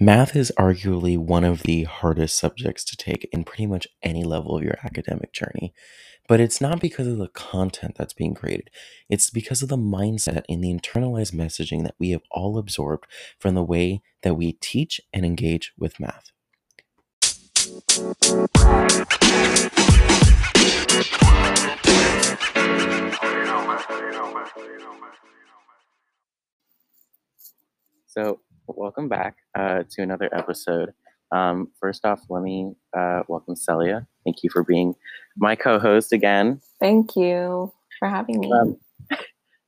Math is arguably one of the hardest subjects to take in pretty much any level of your academic journey. But it's not because of the content that's being created, it's because of the mindset and the internalized messaging that we have all absorbed from the way that we teach and engage with math. So, welcome back uh, to another episode. Um, first off, let me uh, welcome Celia. Thank you for being my co host again. Thank you for having me. Um,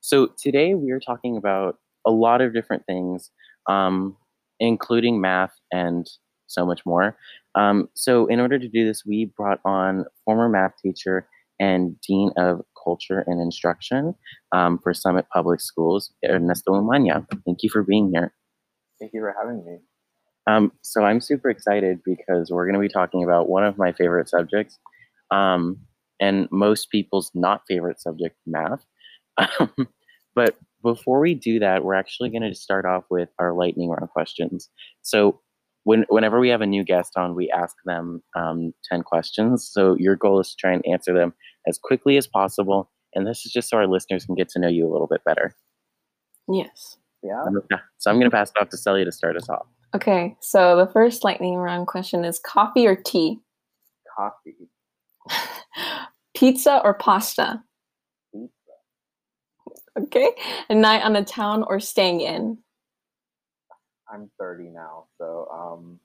so, today we are talking about a lot of different things, um, including math and so much more. Um, so, in order to do this, we brought on former math teacher and Dean of Culture and Instruction um, for Summit Public Schools, Ernesto Umaña. Thank you for being here. Thank you for having me. Um, so I'm super excited because we're going to be talking about one of my favorite subjects, um, and most people's not favorite subject, math. Um, but before we do that, we're actually going to start off with our lightning round questions. So when, whenever we have a new guest on, we ask them um, 10 questions. So your goal is to try and answer them as quickly as possible. And this is just so our listeners can get to know you a little bit better. Yes. Yeah. So I'm going to pass it off to Celia to start us off. Okay, so the first lightning round question is coffee or tea? Coffee. Pizza or pasta? Pizza. Okay, a night on the town or staying in? I'm 30 now, so um,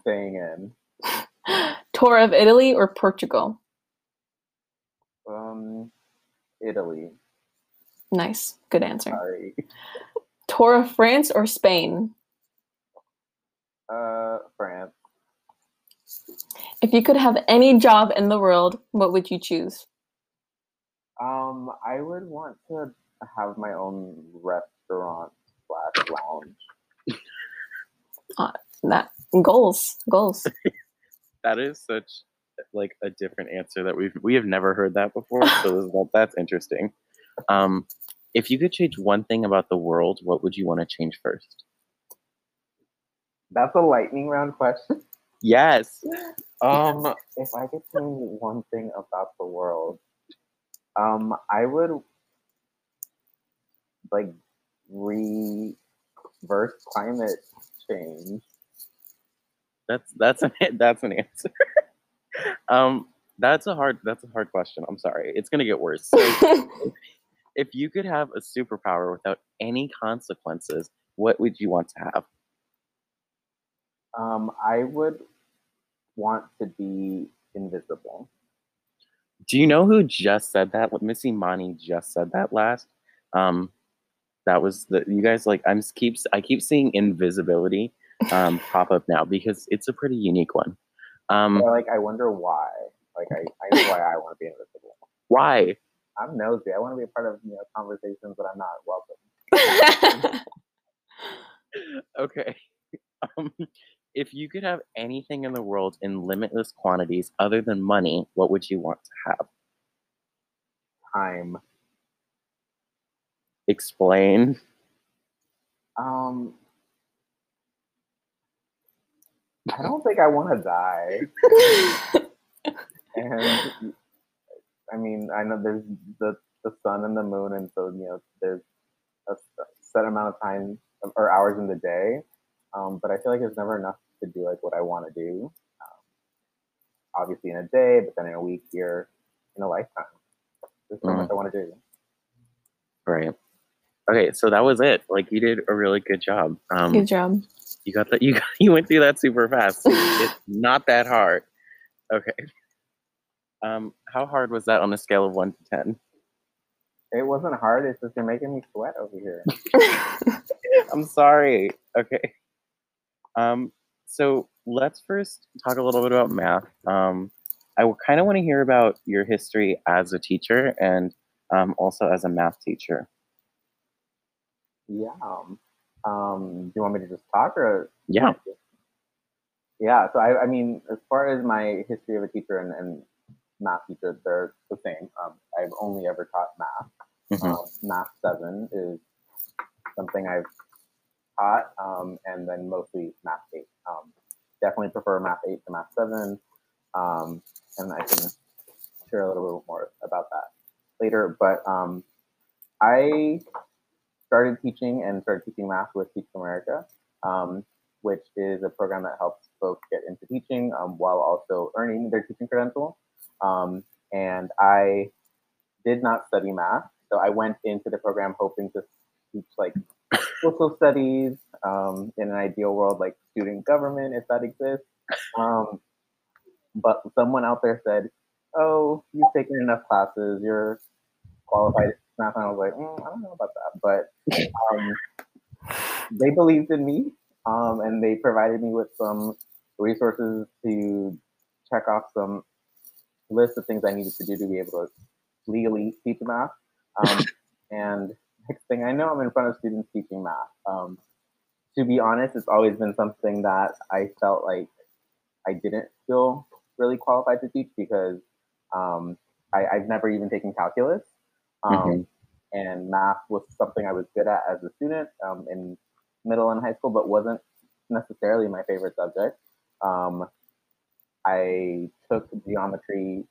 staying in. Tour of Italy or Portugal? Um, Italy. Nice, good answer. Sorry. Tour of France or Spain? Uh, France. If you could have any job in the world, what would you choose? Um, I would want to have my own restaurant slash lounge. That goals, goals. That is such like a different answer that we've we have never heard that before. So that, that's interesting. Um, if you could change one thing about the world, what would you want to change first? That's a lightning round question. Yes. Um, if I could change one thing about the world, um, I would like reverse climate change. That's that's an that's an answer. um, that's a hard that's a hard question. I'm sorry. It's gonna get worse. So, if you could have a superpower without any consequences, what would you want to have? Um, I would want to be invisible. Do you know who just said that? What Missy Mani just said that last. Um, that was the you guys like I'm keeps I keep seeing invisibility um pop up now because it's a pretty unique one. Um, Or, like, I wonder why. Like, I, I know why I want to be invisible. why? I'm nosy. I want to be a part of you know conversations but I'm not welcome. Okay. Um, if you could have anything in the world in limitless quantities other than money, what would you want to have? Time. Explain. Um, I don't think I want to die. And I mean, I know there's the the sun and the moon, and so you know there's a set amount of time or hours in the day. Um, but I feel like there's never enough to do like what I want to do. Um, obviously in a day, but then in a week, year, in a lifetime. There's so much I want to do. Right. Okay, so that was it. Like you did a really good job. Um, Good job. You got that. You got, you went through that super fast. it's not that hard. Okay. Um, how hard was that on a scale of one to ten? It wasn't hard. It's just you're making me sweat over here. I'm sorry. Okay. Um, so let's first talk a little bit about math. Um, I kind of want to hear about your history as a teacher and um, also as a math teacher. Yeah. Um, um, do you want me to just talk or? Yeah. Yeah. So I, I mean, as far as my history of a teacher and, and math teacher, they're the same. Um, I've only ever taught math. Mhm. Um, math seven is something I've taught, um, and then mostly Math 8. Um, definitely prefer Math 8 to Math 7, um, and I can share a little bit more about that later. But um, I started teaching and started teaching math with Teach America, um, which is a program that helps folks get into teaching um, while also earning their teaching credential. Um, and I did not study math, so I went into the program hoping to teach like social studies um, in an ideal world, like student government, if that exists. Um, but someone out there said, "Oh, you've taken enough classes. You're qualified." Math, and I was like, mm, "I don't know about that," but um, they believed in me, um, and they provided me with some resources to check off some list of things I needed to do to be able to legally teach math. Um, and next thing I know, I'm in front of students teaching math. Um, to be honest, it's always been something that I felt like I didn't feel really qualified to teach because um, I, have never even taken calculus. Um, mm-hmm. And math was something I was good at as a student um, in middle and high school, but wasn't necessarily my favorite subject. I took geometry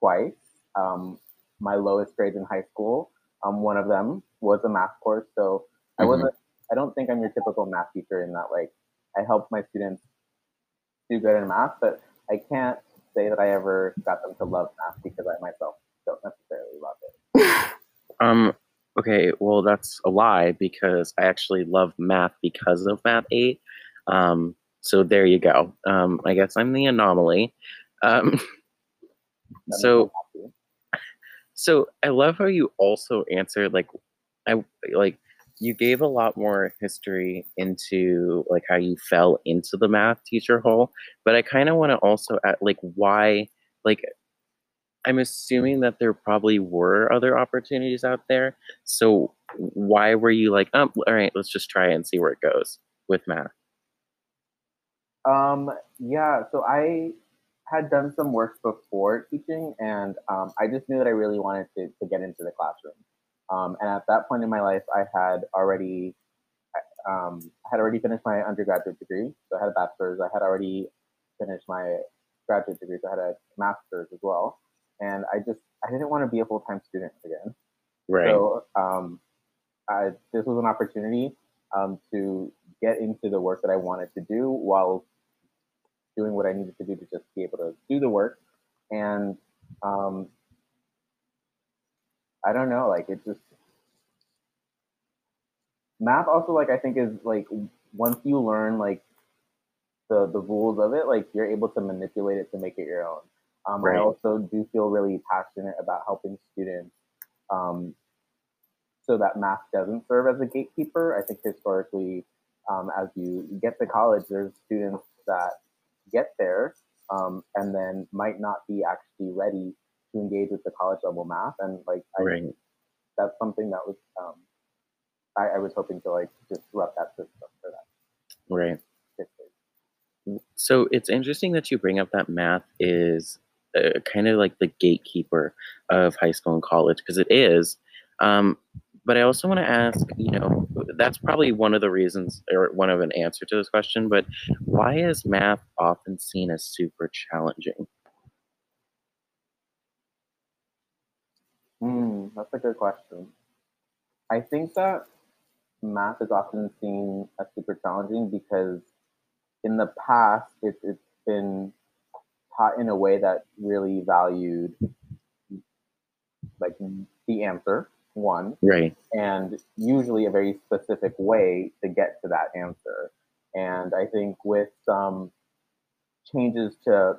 twice. Um, my lowest grades in high school, um, one of them was a math course. So mm-hmm. I wasn't. I don't think I'm your typical math teacher in that like I help my students do good in math, but I can't say that I ever got them to love math because I myself don't necessarily love it. um. Okay. Well, that's a lie because I actually love math because of Math Eight. Um. So there you go. Um, I guess I'm the anomaly. Um, so, so I love how you also answered like, I like you gave a lot more history into like how you fell into the math teacher hole, but I kind of want to also add like why like I'm assuming that there probably were other opportunities out there. So why were you like, oh, all right, let's just try and see where it goes with math? Um, yeah, so I had done some work before teaching, and um, I just knew that I really wanted to, to get into the classroom. Um, and at that point in my life, I had already um, had already finished my undergraduate degree, so I had a bachelor's. I had already finished my graduate degree, so I had a master's as well. And I just I didn't want to be a full time student again. Right. So um, I, this was an opportunity um, to get into the work that I wanted to do while doing what I needed to do to just be able to do the work. And um, I don't know, like it just math also like I think is like once you learn like the the rules of it, like you're able to manipulate it to make it your own. Um, right. I also do feel really passionate about helping students um, so that math doesn't serve as a gatekeeper. I think historically, um, as you get to college, there's students that get there um, and then might not be actually ready to engage with the college level math. And like, I, right. that's something that was, um, I, I, was hoping to like disrupt that system for that. Right. So it's interesting that you bring up that math is uh, kind of like the gatekeeper of high school and college because it is. Um, but I also want to ask, you know, that's probably one of the reasons or one of an answer to this question, but why is math often seen as super challenging? Mm, that's a good question. I think that math is often seen as super challenging because in the past it, it's been taught in a way that really valued like the answer one. Right. And usually a very specific way to get to that answer. And I think with some changes to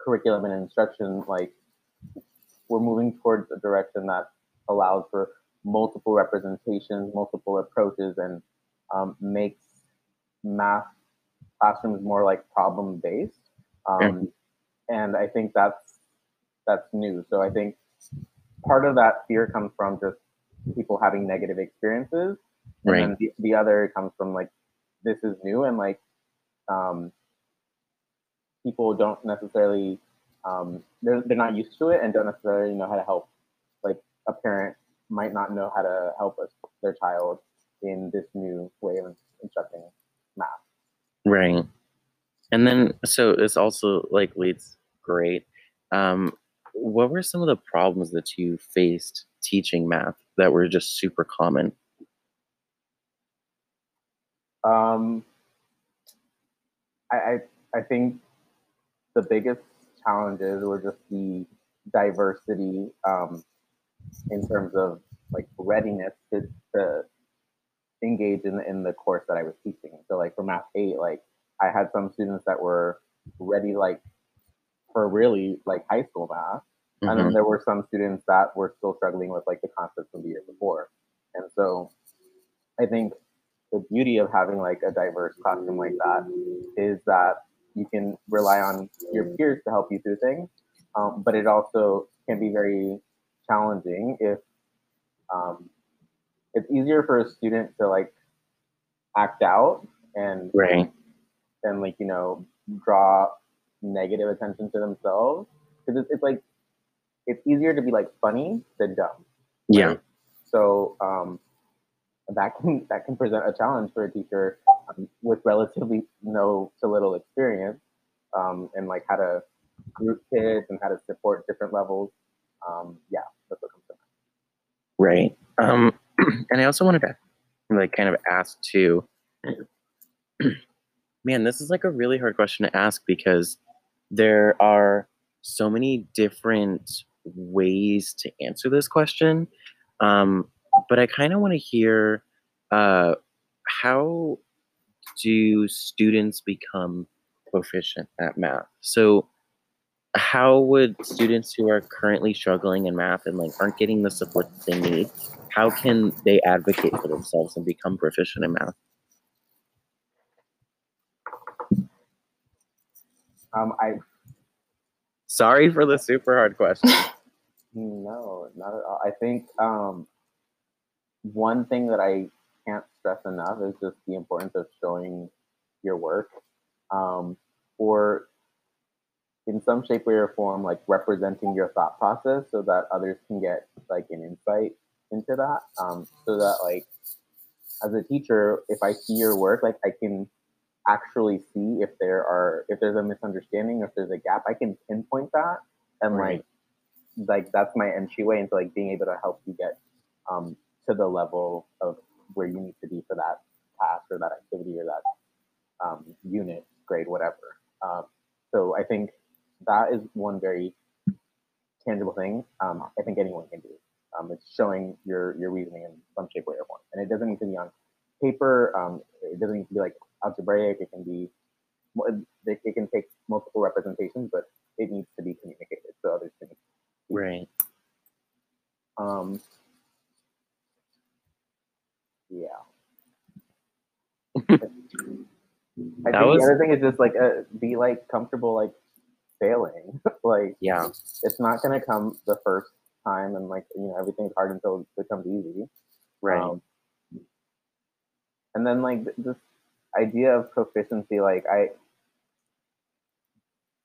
curriculum and instruction, like we're moving towards a direction that allows for multiple representations, multiple approaches, and um, makes math classrooms more like problem based. Um, And I think that's that's new. So I think part of that fear comes from just people having negative experiences, and right. then the, the other comes from like this is new and like um, people don't necessarily um, they're they're not used to it and don't necessarily know how to help. Like a parent might not know how to help us, their child in this new way of instructing math. Right. And then, so this also like leads great. Um, what were some of the problems that you faced teaching math that were just super common? Um, I, I I think the biggest challenges were just the diversity um, in terms of like readiness to, to engage in the, in the course that I was teaching. So like for math eight, like I had some students that were ready like for really like high school math. And then Mhm. there were some students that were still struggling with like the concepts from the year before. And so I think the beauty of having like a diverse classroom like that is that you can rely on your peers to help you through things. Um, but it also can be very challenging if um, it's easier for a student to like act out and Right. and like you know draw negative attention to themselves because it's, it's like it's easier to be like funny than dumb Yeah. so um, that can that can present a challenge for a teacher um, with relatively no to little experience um, and like how to group kids and how to support different levels um, yeah that's what comes to mind Right. Um, and I also wanted to like kind of ask too. Man, this is like a really hard question to ask because there are so many different ways to answer this question. Um, but I kind of want to hear uh, how do students become proficient at math? So, how would students who are currently struggling in math and like aren't getting the support they need how can they advocate for themselves and become proficient in math um, i sorry for the super hard question No, not at all. I think um, one thing that I can't stress enough is just the importance of showing your work, um, or in some shape, way, or form, like representing your thought process so that others can get like an insight into that. Um, so that like as a teacher, if I see your work, like I can actually see if there are if there's a misunderstanding, if there's a gap, I can pinpoint that and Right. like like that's my entryway into like being able to help you get um, to the level of where you need to be for that task or that activity or that um, unit grade whatever. Um, so i think that is one very tangible thing um, i think anyone can do. Um, it's showing your your reasoning in some shape way or form. And it doesn't need to be on paper um, it doesn't need to be like algebraic it can be it, it can take multiple representations but it needs to be communicated so others can right Um, yeah. I think was- the other thing is just like uh, be like comfortable like failing. like yeah it's not gonna come the first time, and like you know everything's hard until it becomes easy. right Um, and then like this idea of proficiency, like I,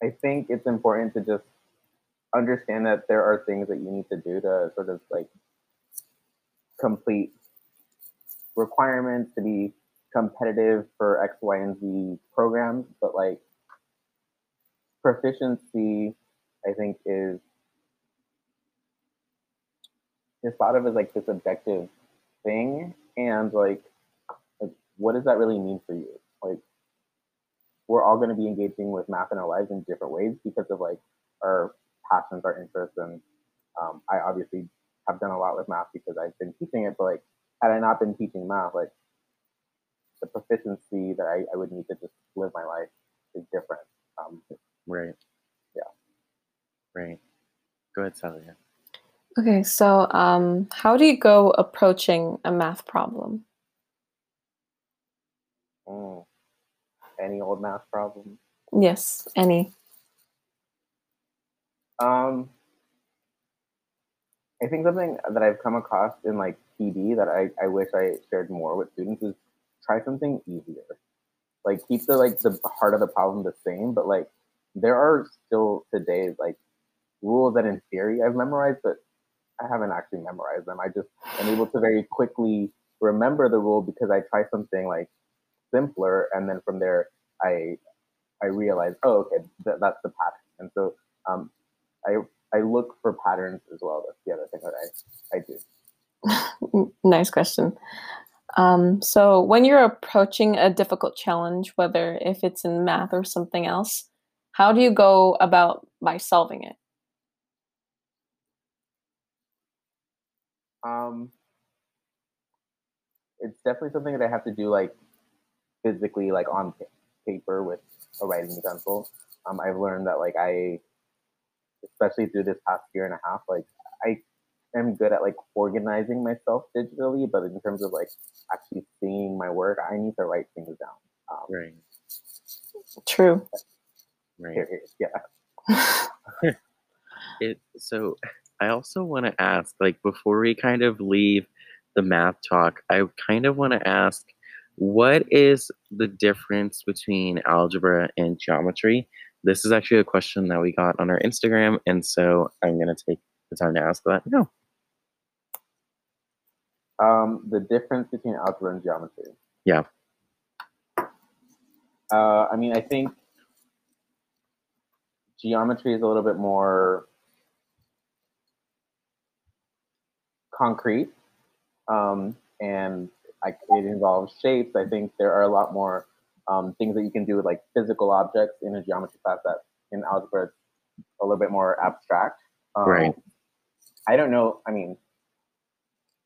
I think it's important to just understand that there are things that you need to do to sort of like complete requirements to be competitive for X, Y, and Z programs, but like proficiency, I think is is thought of as like this objective thing, and like, like what does that really mean for you? Like, we're all going to be engaging with math in our lives in different ways because of like our passions, our interests, and um, I obviously have done a lot with math because I've been teaching it. But like, had I not been teaching math, like the proficiency that I, I would need to just live my life is different. Um, right Yeah. right go ahead Celia. Okay, so um, how do you go approaching a math problem? Mm, any old math problem. Yes, any. Um, I think something that I've come across in like PD that I, I wish I shared more with students is try something easier. Like keep the like the heart of the problem the same, but like there are still today like rules that in theory I've memorized, but I haven't actually memorized them. I just am able to very quickly remember the rule because I try something like simpler, and then from there, I I realized, oh, okay, th- that's the pattern, and so um, I I look for patterns as well. That's the other thing that I I do. nice question. Um, so when you're approaching a difficult challenge, whether if it's in math or something else, how do you go about by solving it? Um, it's definitely something that I have to do like physically, like on paper with a writing utensil. Um, I've learned that like I, especially through this past year and a half, like I am good at like organizing myself digitally, but in terms of like actually seeing my work, I need to write things down. Um, Right. True. Right. here, here, yeah. It so I also want to ask, like, before we kind of leave the math talk, I kind of want to ask, what is the difference between algebra and geometry? This is actually a question that we got on our Instagram, and so I'm gonna take the time to ask that now. Um, the difference between algebra and geometry. Yeah. Uh, I mean, I think geometry is a little bit more concrete, um, and I, it involves shapes. I think there are a lot more um, things that you can do with like physical objects in a geometry class that in algebra it's a little bit more abstract. Um, Right. I don't know. I mean,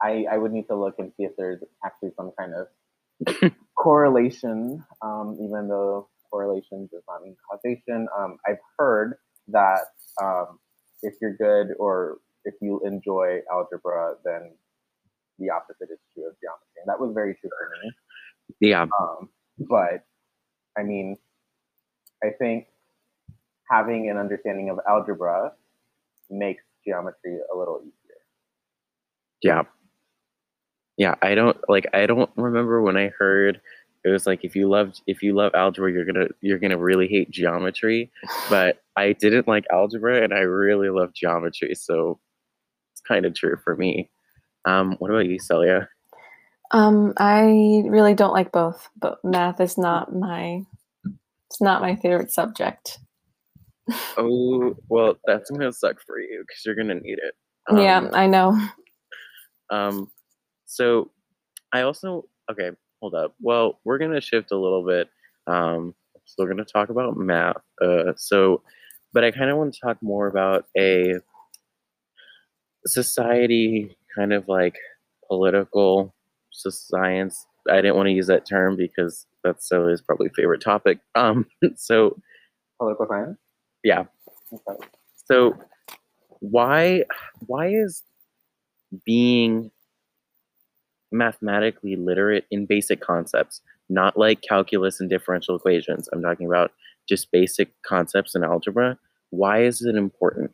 I I would need to look and see if there's actually some kind of correlation, um, even though correlation does not mean causation. Um, I've heard that um, if you're good or if you enjoy algebra, then the opposite is true of geometry. And that was very true for me. Yeah, Um, but I mean, I think having an understanding of algebra makes geometry a little easier. yeah, yeah. I don't like. I don't remember when I heard it was like if you loved if you love algebra, you're gonna you're gonna really hate geometry. But I didn't like algebra, and I really love geometry, so it's kind of true for me. Um, what about you, Celia? Um, I really don't like both, but math is not my it's not my favorite subject. Oh, well, that's gonna suck for you because you're gonna need it. yeah, Um, I know. Um, so I also okay, hold up. Well, we're gonna shift a little bit. Um, so we're gonna talk about math. Uh, so, but I kind of want to talk more about a society, kind of like political science. I didn't want to use that term because that's Celia's probably favorite topic. Um, so Political science? yeah, Okay. so why why is being mathematically literate in basic concepts, not like calculus and differential equations. I'm talking about just basic concepts in algebra. Why is it important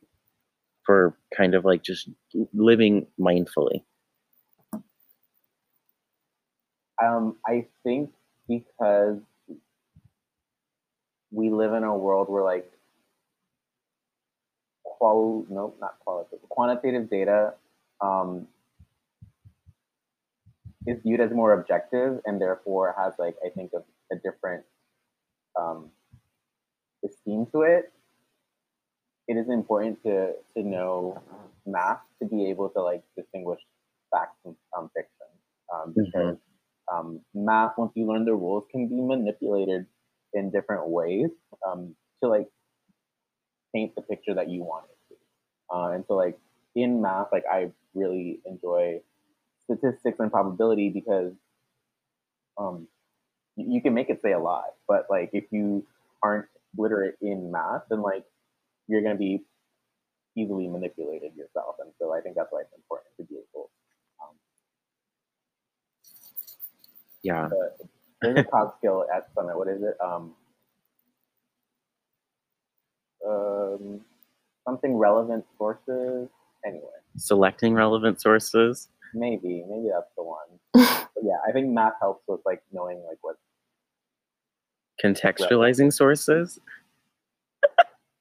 for kind of like just living mindfully? Um, I think because we live in a world where like qual no not qualitative quantitative data um, is viewed as more objective and therefore has like I think a, a different um, esteem to it. It is important to to know math to be able to like distinguish facts from um, fiction um, Mhm. because um, math once you learn the rules can be manipulated in different ways um, to like paint the picture that you want it to. Uh, and so like in math, like I really enjoy statistics and probability because um, you, you can make it say a lot, but like if you aren't literate in math, then like you're gonna be easily manipulated yourself. And so I think that's why it's important to be able. Um, Yeah. to, there's a cog skill at Summit. What is it? Um, um, something relevant sources. Anyway, Selecting relevant sources. maybe maybe that's the one. But yeah, I think math helps with like knowing like what Contextualizing sources.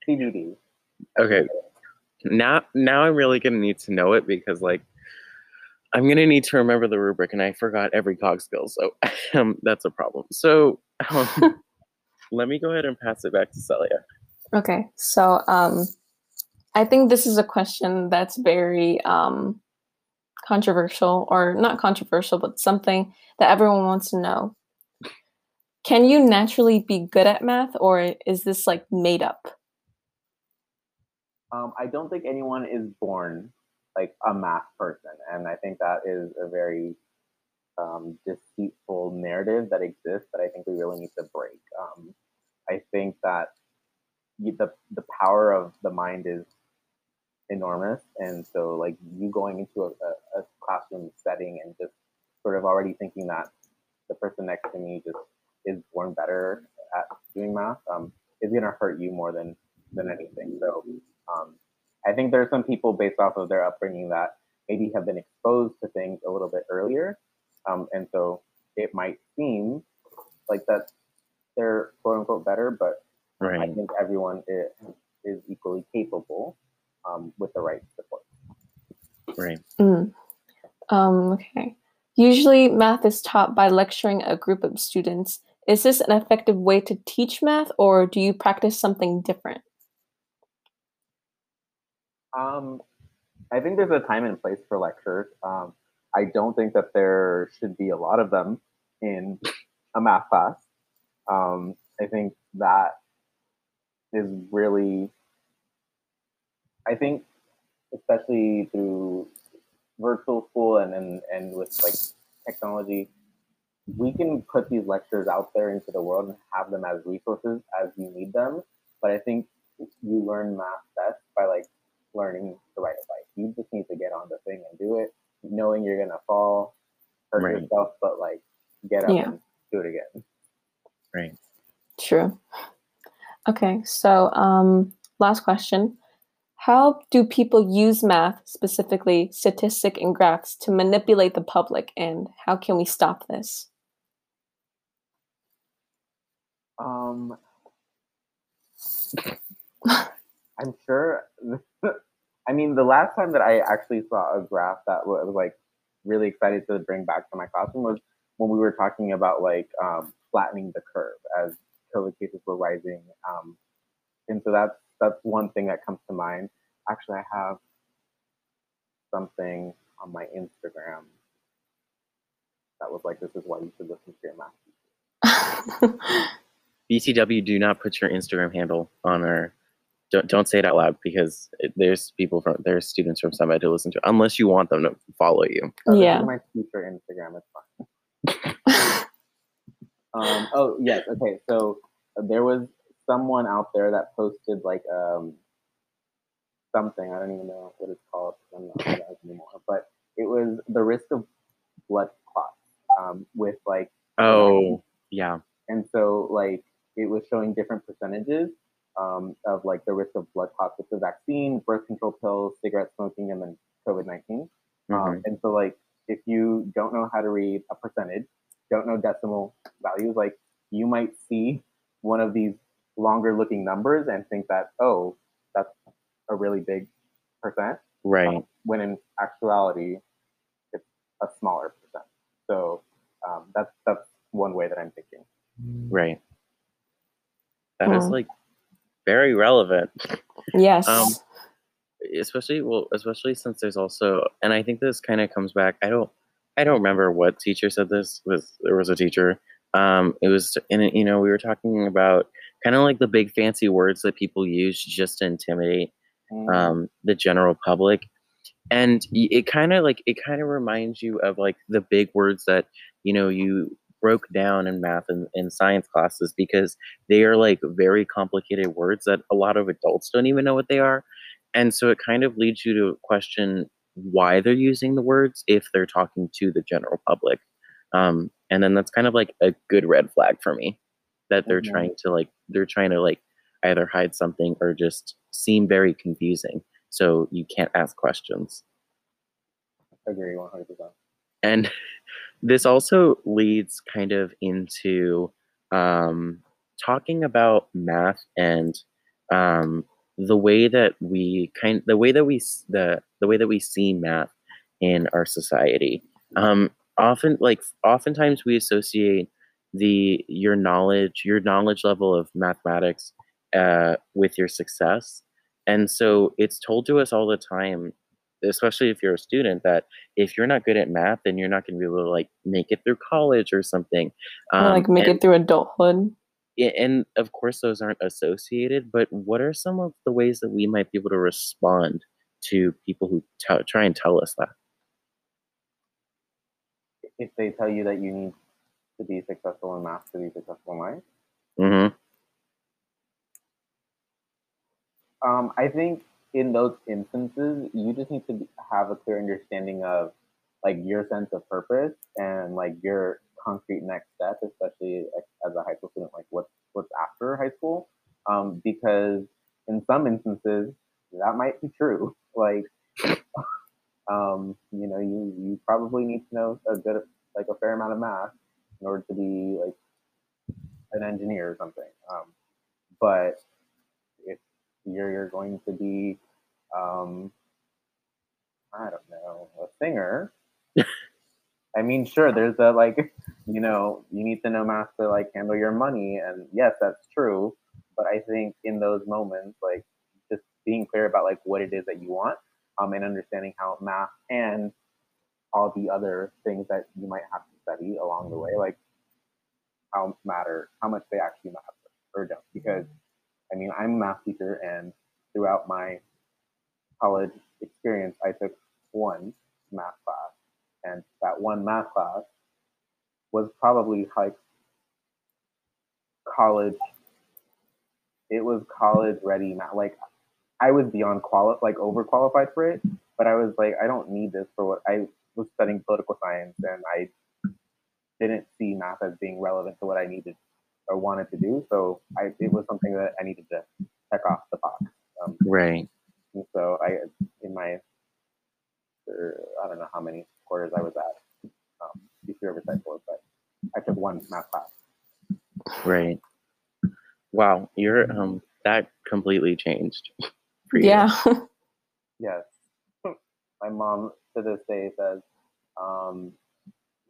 CBD. Okay. Now now I'm really gonna need to know it because like I'm gonna need to remember the rubric, and I forgot every cog skill, so um, that's a problem. So um, let me go ahead and pass it back to Celia. Okay, so um, I think this is a question that's very um, controversial, or not controversial, but something that everyone wants to know. Can you naturally be good at math, or is this like made up? Um, I don't think anyone is born like a math person, and I think that is a very um, deceitful narrative that exists that I think we really need to break. Um, I think that the the power of the mind is enormous, and so like you going into a, a, a classroom setting and just sort of already thinking that the person next to me just is born better at doing math um, is going to hurt you more than than anything. So um, I think there are some people based off of their upbringing that maybe have been exposed to things a little bit earlier, um, and so it might seem like that they're quote unquote better, but Right. I think everyone is, is equally capable um, with the right support. Right. Mm. Um, okay. Usually, math is taught by lecturing a group of students. Is this an effective way to teach math, or do you practice something different? Um, I think there's a time and place for lectures. Um, I don't think that there should be a lot of them in a math class. Um, I think that is really, I think, especially through virtual school and, and, and with like technology, we can put these lectures out there into the world and have them as resources as you need them. But I think you learn math best by like learning to ride a bike. You just need to get on the thing and do it, knowing you're gonna fall, hurt Right. yourself, but like get up Yeah. and do it again. Right. True. Okay, so um, last question. How do people use math, specifically statistic and graphs, to manipulate the public, and how can we stop this? Um, I'm sure. I mean, the last time that I actually saw a graph that wa- was like really excited to bring back to my classroom was when we were talking about like um, flattening the curve as COVID cases were rising. Um, and so that's that's one thing that comes to mind. Actually, I have something on my Instagram that was like, "This is why you should listen to your math." BCW, do not put your Instagram handle on our. Don't don't say it out loud because there's people from there's students from Summit to listen to unless you want them to follow you. Oh, Yeah. my future Instagram. It's fine. Um, oh yes, okay. So uh, there was someone out there that posted like um, something. I don't even know what it's called. I'm not on that anymore. But it was the risk of blood clots um, with like, Oh yeah, and so like it was showing different percentages um, of like the risk of blood clots with the vaccine, birth control pills, cigarette smoking, and then COVID nineteen. Mhm. Um, and so, like, if you don't know how to read a percentage, don't know decimal values, like, you might see one of these longer looking numbers and think that, oh, that's a really big percent. right. um, when in actuality, it's a smaller percent. So um, that's that's one way that I'm thinking. Right. That is Hmm. like very relevant. yes. Um, especially well, especially since there's also and I think this kind of comes back. I don't I don't remember what teacher said this was there was a teacher. Um it was and it, you know, we were talking about kind of like the big fancy words that people use just to intimidate um, the general public and it kind of like it kind of reminds you of like the big words that you know you broke down in math and, and science classes because they are like very complicated words that a lot of adults don't even know what they are and so it kind of leads you to question why they're using the words if they're talking to the general public um, and then that's kind of like a good red flag for me that they're Mhm. trying to like they're trying to like either hide something or just seem very confusing so you can't ask questions agree 100%. And this also leads kind of into um, talking about math and um, the way that we kind the way that we the the way that we see math in our society. Um, often, like oftentimes, we associate the your knowledge, your knowledge level of mathematics, uh, with your success, and so it's told to us all the time especially if you're a student that if you're not good at math then you're not going to be able to like make it through college or something um, or like make and, it through adulthood. And of course those aren't associated but what are some of the ways that we might be able to respond to people who t- try and tell us that? If they tell you that you need to be successful in math to be successful in life? Mm-hmm. um, i think in those instances you just need to have a clear understanding of like your sense of purpose and like your concrete next step, especially as a high school student, like what's what's after high school. Um, because in some instances that might be true. Like, um, you know, you you probably need to know a good like a fair amount of math in order to be like an engineer or something. Um, but you're you're going to be um, I don't know, a singer, I mean, sure, there's a like, you know, you need to know math to like handle your money, and yes, that's true. But I think in those moments, like, just being clear about like what it is that you want, um, and understanding how math and all the other things that you might have to study along the way, like how matter, how much they actually matter or don't. Because I mean, I'm a math teacher, and throughout my college experience, I took one math class and that one math class was probably like college. It was college ready math. Like I was beyond quali like overqualified for it, but I was like, I don't need this for what I was studying political science, and I didn't see math as being relevant to what I needed or wanted to do. So I, it was something that I needed to check off the box. Um, right. And so I, in my, I don't know how many quarters I was at um, UC Riverside for, but I took one math class. Right. Wow, you're um that completely changed. For you. Yeah. yes. My mom to this day says, um,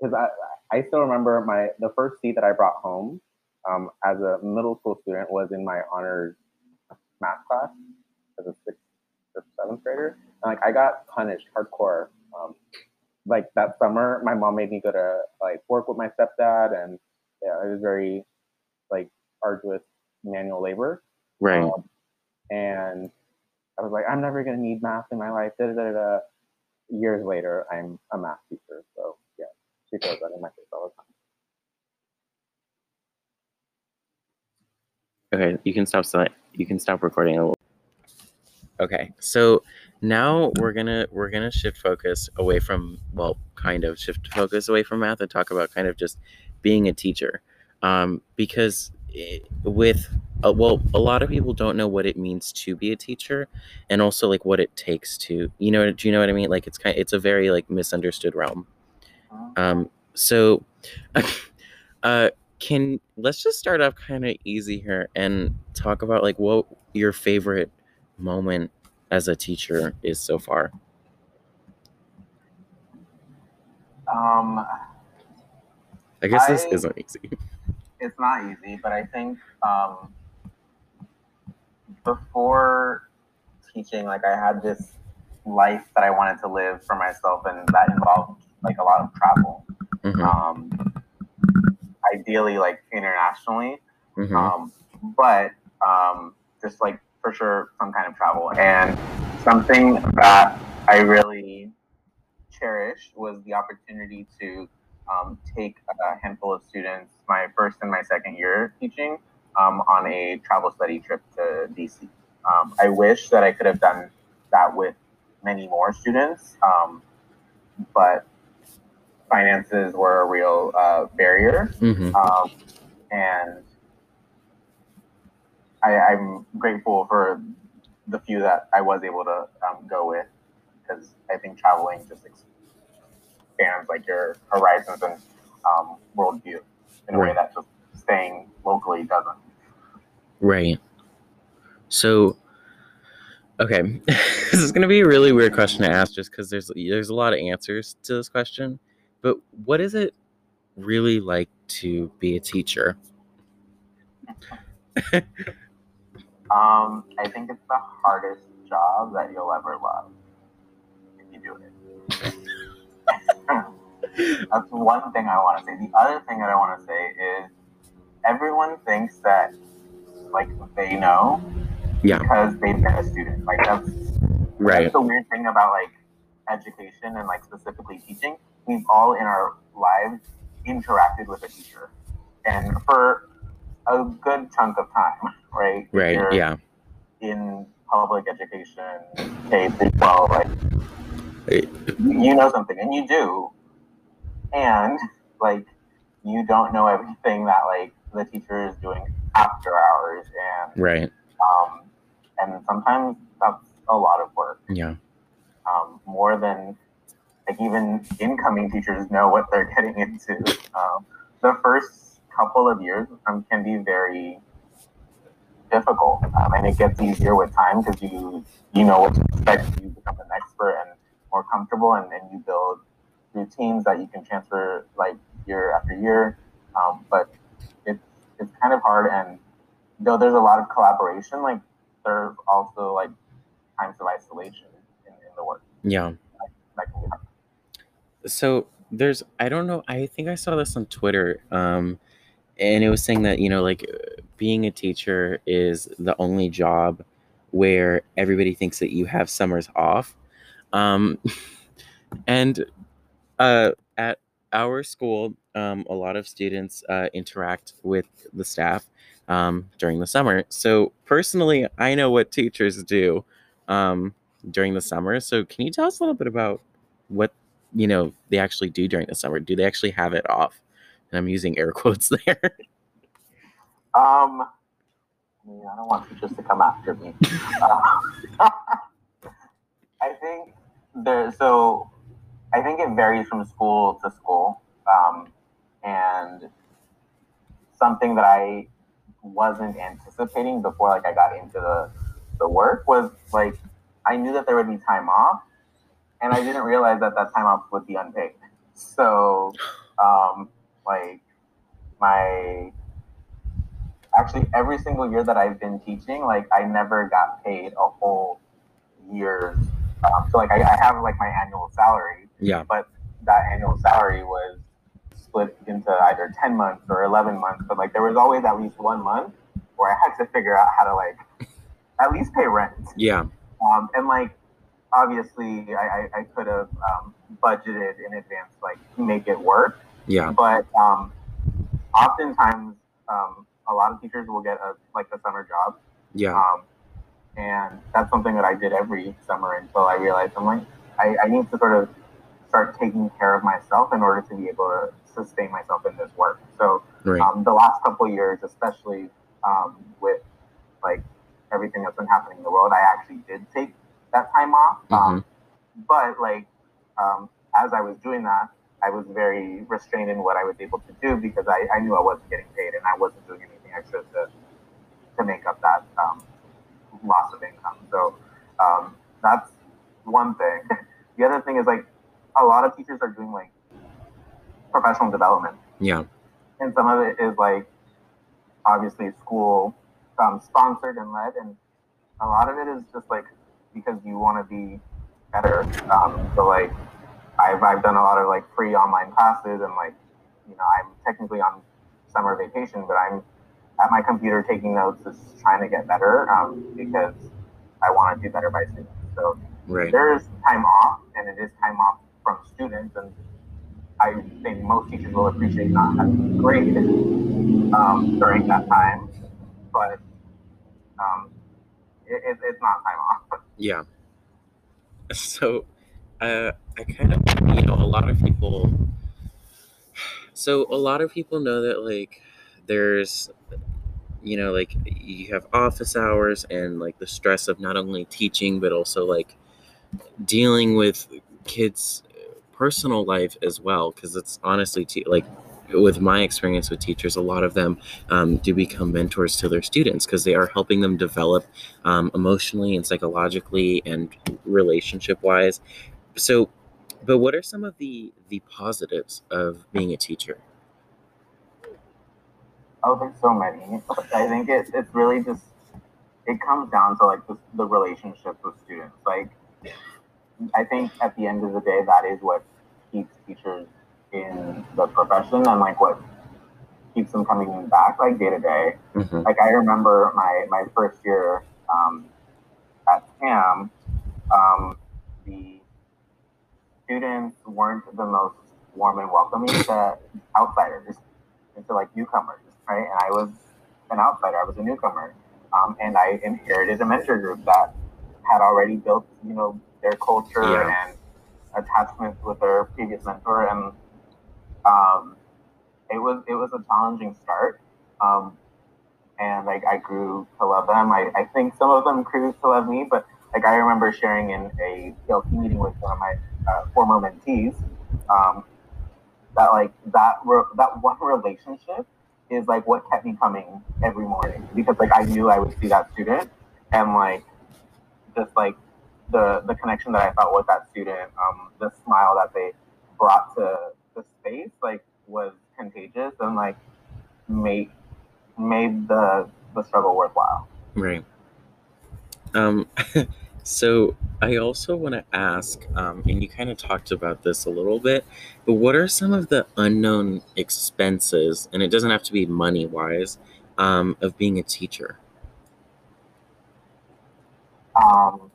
because I I still remember my the first seat that I brought home um, as a middle school student was in my honors math class as a sixth or seventh grader. And like I got punished hardcore um, like that summer, my mom made me go to like work with my stepdad, and yeah, it was very like arduous manual labor. Right. Um, and I was like, I'm never gonna need math in my life. Da, da, da, Years later, I'm a math teacher, so yeah, she throws that in my face all the time. Okay, you can stop. You can stop recording a little. Okay, so now we're gonna we're gonna shift focus away from well kind of shift focus away from math and talk about kind of just being a teacher um, because it, with uh, well a lot of people don't know what it means to be a teacher and also like what it takes to you know do you know what i mean like it's kind of, it's a very like misunderstood realm um so uh can let's just start off kind of easy here and talk about like what your favorite moment as a teacher is so far? Um, I guess I, this isn't easy. It's not easy, but I think um, before teaching, like I had this life that I wanted to live for myself, and that involved like a lot of travel. Mm-hmm. Um, ideally, like internationally, mm-hmm. um, but um, just like for sure some kind of travel. And something that I really cherished was the opportunity to um, take a handful of students, my first and my second year teaching, um, on a travel study trip to DC. Um, I wish that I could have done that with many more students, um, but finances were a real uh, barrier. Mm-hmm. Um, and I, am grateful for the few that I was able to um, go with because I think traveling just expands like your horizons and um, worldview in a right. way that just staying locally doesn't. Right. So, Okay, this is gonna be a really weird question to ask, just because there's there's a lot of answers to this question. But what is it really like to be a teacher? Um, I think it's the hardest job that you'll ever love if you do it. That's one thing I want to say. The other thing that I want to say is everyone thinks that like they know Yeah, because they've been a student. Like that's right. that's the weird thing about like education and like specifically teaching. We've all in our lives interacted with a teacher, and for a good chunk of time, right? Right. you're Yeah. In public education, K through twelve, like Eh, you know something, and you do, and like you don't know everything that like the teacher is doing after hours, and Right. um, and sometimes that's a lot of work Yeah. um, more than like even incoming teachers know what they're getting into. Um, the first couple of years um, can be very difficult, um, and it gets easier with time because you you know what to expect. You become an expert and more comfortable, and then you build routines that you can transfer like year after year. Um, but it's it's kind of hard, and though there's a lot of collaboration, like there's also like times of isolation in, in the work Yeah. be hard. So there's i don't know i think i saw this on twitter um and it was saying that you know like being a teacher is the only job where everybody thinks that you have summers off. Um and uh at our school um a lot of students uh interact with the staff um during the summer. So personally i know what teachers do um during the summer. So can you tell us a little bit about what you know they actually do during the summer do they actually have it off and i'm using air quotes there Um, I mean, I don't want teachers to come after me. Uh, I think there. So, I think it varies from school to school, um, and something that I wasn't anticipating before, like I got into the the work, was like I knew that there would be time off, and I didn't realize that that time off would be unpaid. So, um, like my actually every single year that I've been teaching, like I never got paid a whole year. Um, so like I, I have like my annual salary, yeah but that annual salary was split into either ten months or eleven months. But like there was always at least one month where I had to figure out how to like at least pay rent. yeah Um, and like obviously I, I, I could have um, budgeted in advance like to make it work. Yeah. But um, oftentimes um, a lot of teachers will get a like a summer job. Yeah. Um, and that's something that i did every summer until i realized i'm like I, I need to sort of start taking care of myself in order to be able to sustain myself in this work. So right. um, the last couple of years especially um, with like everything that's been happening in the world i actually did take that time off um, but like um, as i was doing that I was very restrained in what I was able to do because I, I knew I wasn't getting paid and I wasn't doing anything extra to to make up that um, loss of income. So um, that's one thing. The other thing is like a lot of teachers are doing like professional development, yeah and some of it is like obviously school um, sponsored and led, and a lot of it is just like because you want to be better. Um, so like I've I've done a lot of like free online classes, and like you know I'm technically on summer vacation, but I'm at my computer taking notes, just trying to get better um, because I want to do better by students. So right there is time off, and it is time off from students, and I think most teachers will appreciate not having a grade um, during that time, but um, it, it, it's not time off. yeah. So uh i kind of you know a lot of people so a lot of people know that like there's you know like you have office hours and like the stress of not only teaching but also like dealing with kids personal life as well because it's honestly te- like with my experience with teachers, a lot of them um, do become mentors to their students because they are helping them develop um, emotionally and psychologically and relationship wise. So, but what are some of the the positives of being a teacher? Oh, there's so many. I think it, it's really just it comes down to like the, the relationship with students. Like, I think at the end of the day, that is what keeps teachers in the profession and like what keeps them coming back like day to day. Mm-hmm. Like I remember my my first year um, at TAM, um, the students weren't the most warm and welcoming to outsiders and to like newcomers, right? And I was an outsider. I was a newcomer, um, and I inherited a mentor group that had already built, you know, their culture Yeah. and attachment with their previous mentor, and um, it was it was a challenging start. Um, and like I grew to love them. I, I think some of them grew to love me, but like I remember sharing in a PLC meeting with one of my uh, former mentees um, that like that re- that one relationship is like what kept me coming every morning because like I knew I would see that student and like just like the the connection that I felt with that student, um, the smile that they brought to the space like was contagious and like made made the the struggle worthwhile. Right. Um, so I also want to ask, um, and you kind of talked about this a little bit, but what are some of the unknown expenses, and it doesn't have to be money wise, um, of being a teacher? Um,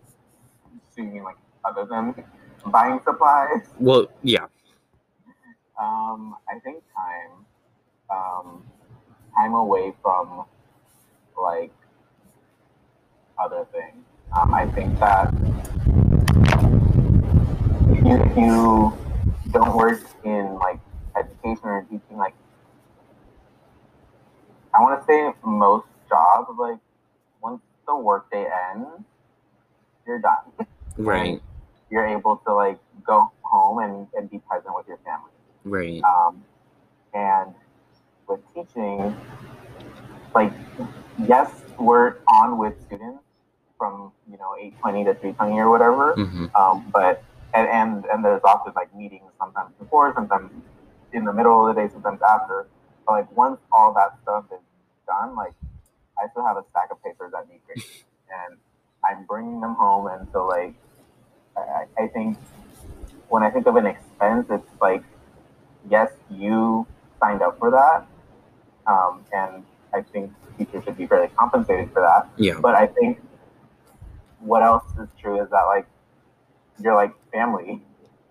so you mean like other than buying supplies? Well, yeah. Um, I think time, um, time away from like other things. Um, I think that if you, if you don't work in like education or teaching, like I want to say most jobs, like once the workday ends, you're done. Right. You're able to like go home and, and be present with your family. Right. Um, and with teaching, like, yes, we're on with students from, you know, 820 to 320 or whatever. hmm Um, but, and, and, and there's often like meetings sometimes before, sometimes in the middle of the day, sometimes after. But like, once all that stuff is done, like, I still have a stack of papers that need grading. And I'm bringing them home. And so, like, I I think when I think of an expense, it's like, yes, you signed up for that, um, and I think teachers should be fairly compensated for that. Yeah. But I think what else is true is that like you're like family,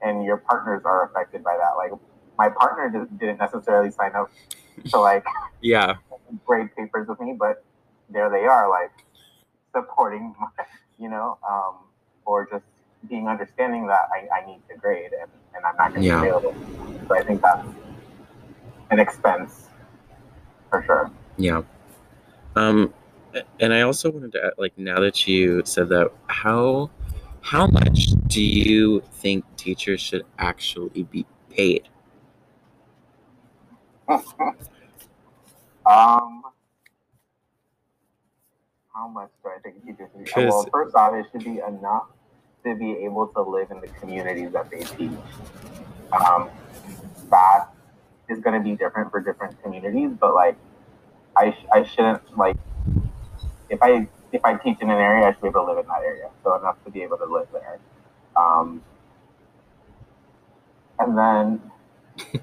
and your partners are affected by that. Like my partner didn't necessarily sign up to like Yeah. grade papers with me, but there they are, like supporting, my, you know, um, or just being understanding that I, I need to grade and, and I'm not going to Yeah. be available. So I think that's an expense for sure. Yeah. Um, and I also wanted to add, like, now that you said that, how how much do you think teachers should actually be paid? Um, how much do I think teachers should be? Well, first off, it should be enough to be able to live in the communities that they teach. Um, that is going to be different for different communities, but like, I, sh- I shouldn't like if I if I teach in an area, I should be able to live in that area. So enough to be able to live there. Um, and then,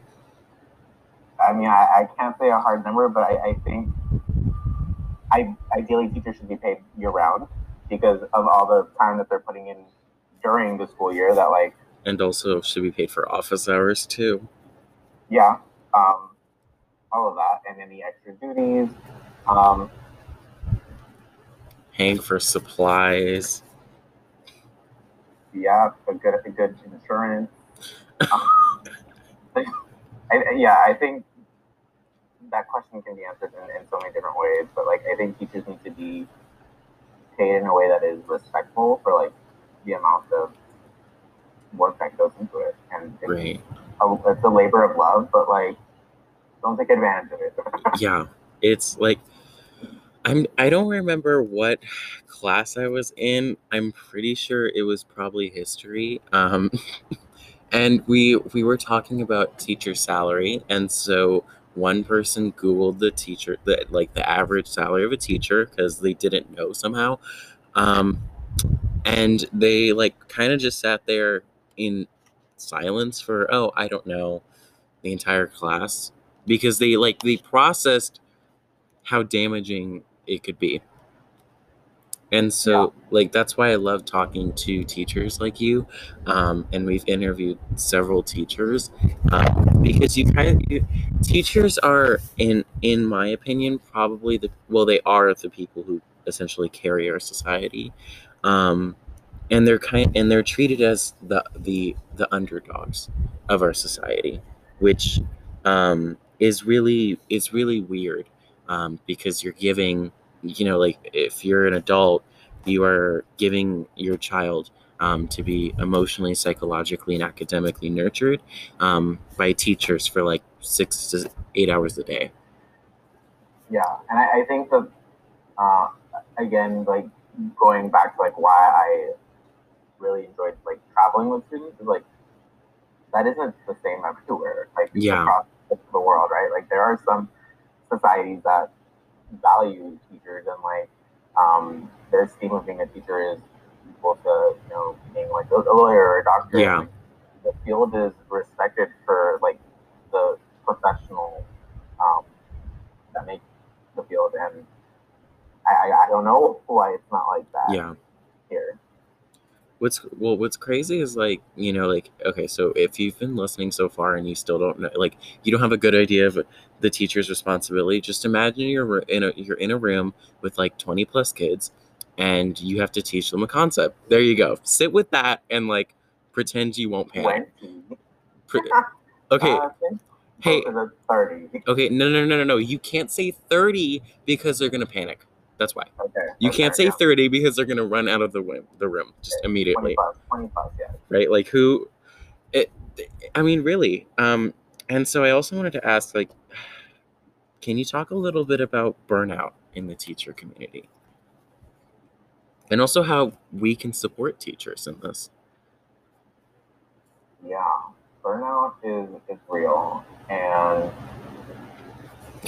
I mean, I, I can't say a hard number, but I, I think I ideally teachers should be paid year round because of all the time that they're putting in during the school year. That like, And also should be paid for office hours too. yeah, um, all of that, and any extra duties. Um, Paying for supplies. yeah, a good a good insurance. Um, I, I- yeah, I think that question can be answered in, in so many different ways, but like I think teachers need to be paid in a way that is respectful for like the amount of work that goes into it, and it's, Right. a, it's a labor of love, but like don't take advantage of it. yeah it's like i'm i don't remember what class i was in i'm pretty sure it was probably history um and we we were talking about teacher salary and so one person googled the teacher the like the average salary of a teacher because they didn't know somehow um and they like kind of just sat there in silence for oh i don't know the entire class because they like they processed how damaging it could be. And so like that's why i love talking to teachers like you um, and we've interviewed several teachers um, because you kind of you, teachers are in in my opinion probably the well they are the people who essentially carry our society um, and they're kind and they're treated as the the the underdogs of our society which um, is really is really weird um, because you're giving you know like if you're an adult you are giving your child um, to be emotionally psychologically and academically nurtured um, by teachers for like six to eight hours a day Yeah, and I, I think that uh, again, like going back to like why I really enjoyed like traveling with students is like that isn't the same everywhere. Like Yeah. across the world, right? Like there are some societies that value teachers and like um, their esteem of being a teacher is equal to you know being like a, lawyer or a doctor. Yeah. Like, the field is respected for like the professional um, that make the field, and I, I, I don't know why it's not like that yeah here. What's well, what's crazy is like you know, like okay, so if you've been listening so far and you still don't know, like you don't have a good idea of the teacher's responsibility, just imagine you're in a you're in a room with like twenty plus kids, and you have to teach them a concept. There you go. Sit with that and like pretend you won't panic. Pre- okay, Uh, hey, thirty. okay, no, no, no, no, no. You can't say thirty because they're gonna panic. That's why Okay. you okay, can't say yeah. thirty because they're gonna run out of the room, the room just Okay, immediately. 25, 25, yeah. right like who it i mean really um and so i also wanted to ask like can you talk a little bit about burnout in the teacher community and also how we can support teachers in this Yeah, burnout is is real, and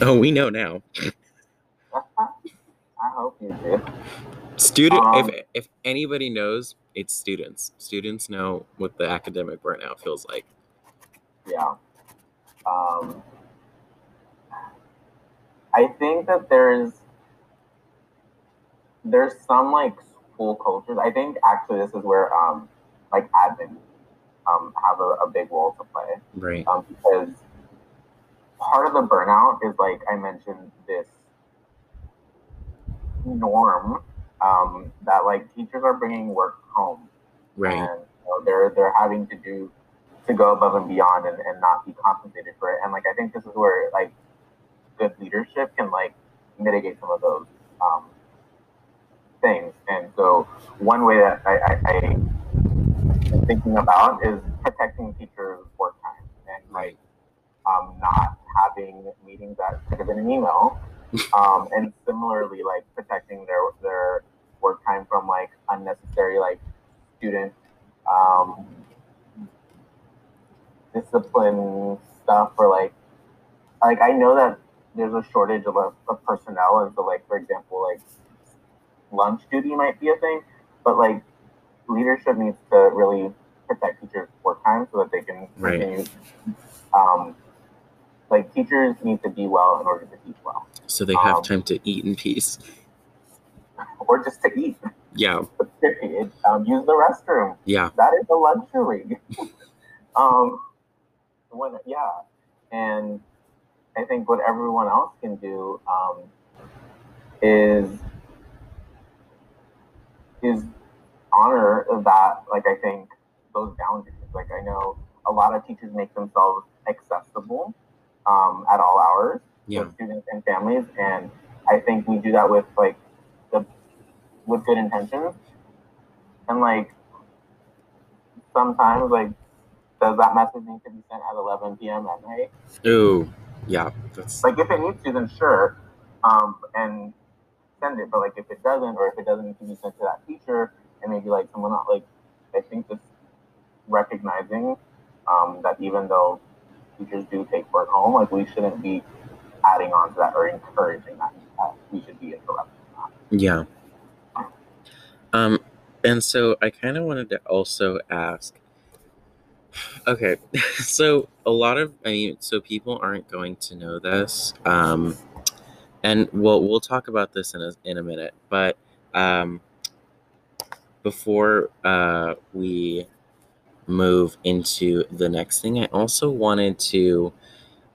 oh we know now I hope you do. student Um, if if anybody knows it's students students know what the academic burnout feels like Yeah. Um, I think that there's there's some like school cultures. I think actually this is where um like admin um have a, a big role to play. right um, because part of the burnout is like I mentioned this norm um, that like teachers are bringing work home. Right. And you know, they're they're having to do to go above and beyond and, and not be compensated for it. And like I think this is where like good leadership can like mitigate some of those um, things. And so one way that I, I, I am thinking about is protecting teachers' work time and like um, not having meetings that could have been an email, um, and similarly like protecting their their work time from like unnecessary like student um, discipline stuff or like like I know that there's a shortage of, of personnel and so like for example like lunch duty might be a thing, but like leadership needs to really protect teachers' work time so that they can Right. continue. Um, like teachers need to be well in order to teach well, so they have um, time to eat in peace or just to eat. yeah Period. Um, use the restroom. yeah That is a luxury. um, when yeah, and I think what everyone else can do um, is is honor that. Like I think those boundaries. Like I know a lot of teachers make themselves accessible um, at all hours yeah students and families, and I think we do that with like the with good intentions, and like sometimes like does that message need to be sent at 11 p.m. at night? ooh Yeah, that's Like if it needs to, then sure, um, and send it. But like if it doesn't, or if it doesn't need to be sent to that teacher, and maybe like someone else, like I think just recognizing um, that even though teachers do take work home, like we shouldn't be adding on to that or encouraging that. that we should be interrupting that. yeah. Um, and so I kind of wanted to also ask. Okay, so a lot of I mean, so people aren't going to know this, um, and we'll we'll talk about this in a in a minute. But um, before uh, we move into the next thing, I also wanted to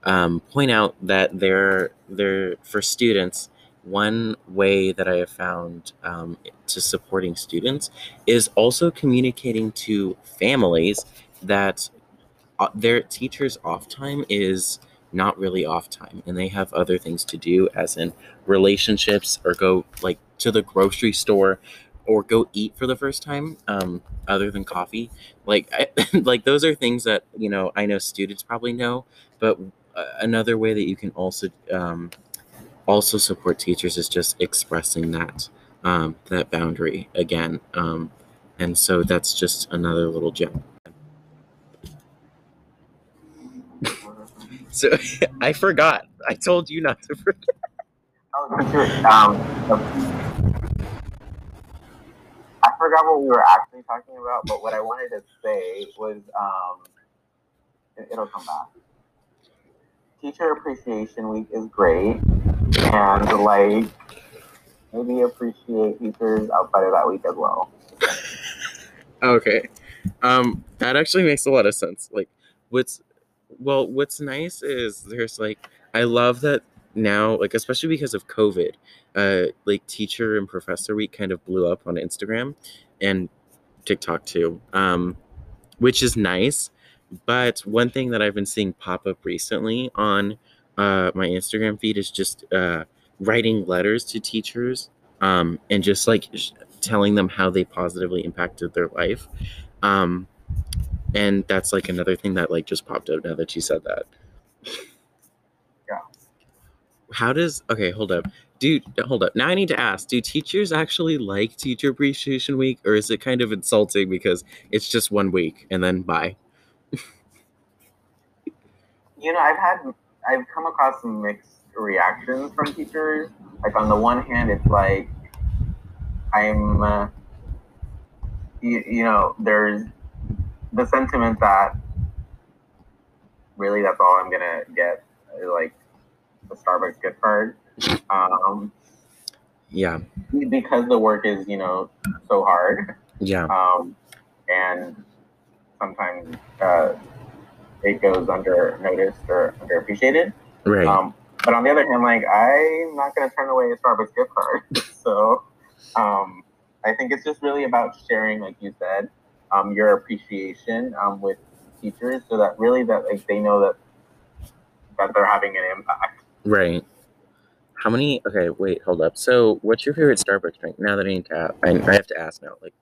um, point out that there there for students one way that I have found um, to supporting students is also communicating to families that uh, their teachers' off time is not really off time and they have other things to do, as in relationships or go like to the grocery store or go eat for the first time um, other than coffee. Like I, like those are things that you know i know students probably know but another way that you can also um, also support teachers is just expressing that um, that boundary again um, and so that's just another little gem. So i forgot. I told you not to forget. Um, I forgot what we were actually talking about, but what I wanted to say was, um, it, it'll come back. Teacher Appreciation Week is great, and like maybe appreciate teachers outside of that week as well. Okay. Um, that actually makes a lot of sense. Like, what's well, what's nice is there's like I love that now, like especially because of COVID, uh, like teacher and professor week kind of blew up on Instagram and TikTok too. Um, which is nice. But one thing that I've been seeing pop up recently on uh, my Instagram feed is just uh, writing letters to teachers um, and just like sh- telling them how they positively impacted their life. Um, and that's like another thing that like just popped up now that you said that. Yeah. How does okay? Hold up, dude. Hold up. Now I need to ask: Do teachers actually like Teacher Appreciation Week, or is it kind of insulting because it's just one week and then bye? You know, I've had I've come across some mixed reactions from teachers. Like on the one hand, it's like I'm, uh, you, you know, there's the sentiment that really that's all I'm gonna get, like the Starbucks gift card, um, Yeah, because the work is you know so hard, yeah, um, and sometimes uh, it goes under noticed or underappreciated. right. Um, but on the other hand, like I'm not gonna turn away a Starbucks gift card. so um, I think it's just really about sharing, like you said, um, your appreciation um, with teachers, so that really that like they know that that they're having an impact. Right. How many? Okay, wait, hold up. So, what's your favorite Starbucks drink? Now that I need to, ask, I, I have to ask now. Like,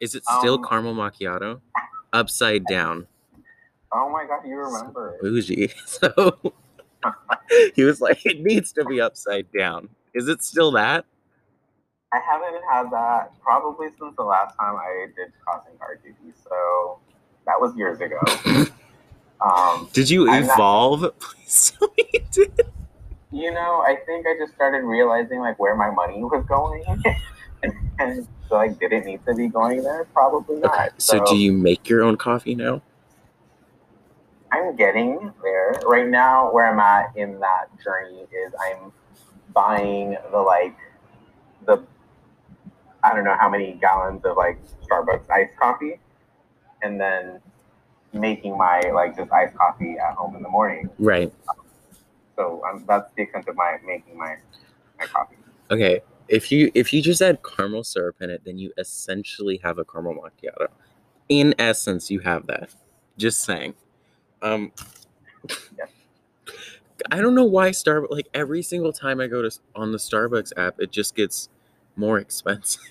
is it still Um, caramel macchiato, upside down, Oh my god, you remember? it. bougie? So he was like, it needs to be upside down. Is it still that? I haven't had that probably since the last time I did crossing guard duty. So that was years ago. Um, Did you I'm not- evolve? Please tell me you did. you know, I think I just started realizing like where my money was going, and, and so like did it need to be going there? Probably not. Okay, so do you make your own coffee now? I'm getting there right now. Where I'm at in that journey is I'm buying the like the I don't know how many gallons of like Starbucks iced coffee, and then making my like just iced coffee at home in the morning. Right. So um, that's the extent of my making my my coffee. Okay. If you if you just add caramel syrup in it, then you essentially have a caramel macchiato. In essence, you have that. Just saying. Um I don't know why Starbucks like every single time I go to on the Starbucks app, it just gets more expensive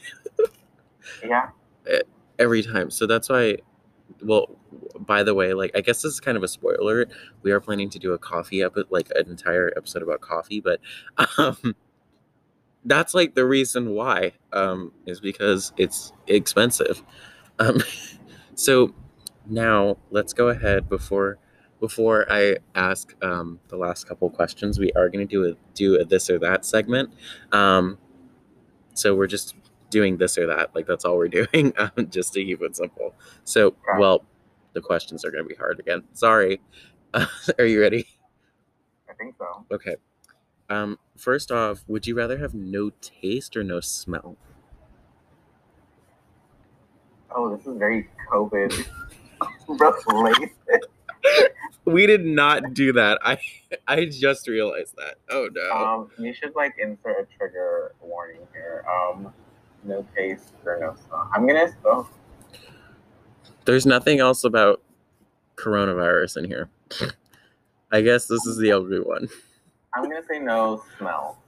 Yeah. every time. So that's why well by the way, like I guess this is kind of a spoiler. We are planning to do a coffee episode, like an entire episode about coffee, but um, that's like the reason why um, is because it's expensive. Um, so now let's go ahead before before I ask um, the last couple questions. We are going to do a do a this or that segment. Um, so we're just doing this or that. Like that's all we're doing, um, just to keep it simple. So, well, the questions are going to be hard again. Sorry. Uh, are you ready? I think so. Okay. Um, first off, would you rather have no taste or no smell? Oh, this is very COVID. we did not do that. I I just realized that. Oh no. Um, you should like insert a trigger warning here. Um, no taste or no smell. I'm gonna oh, There's nothing else about coronavirus in here. I guess this is the ugly one. I'm gonna say no smell.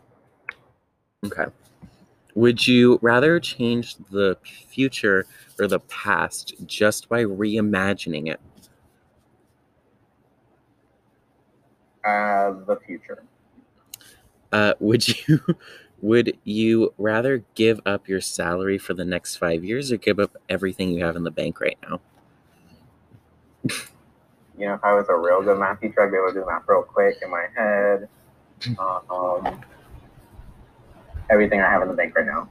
Okay. Would you rather change the future or the past just by reimagining it? Uh, the future. Uh, would you would you rather give up your salary for the next five years or give up everything you have in the bank right now? You know, if I was a real good math teacher, I'd be able to do math real quick in my head. Um, everything I have in the bank right now.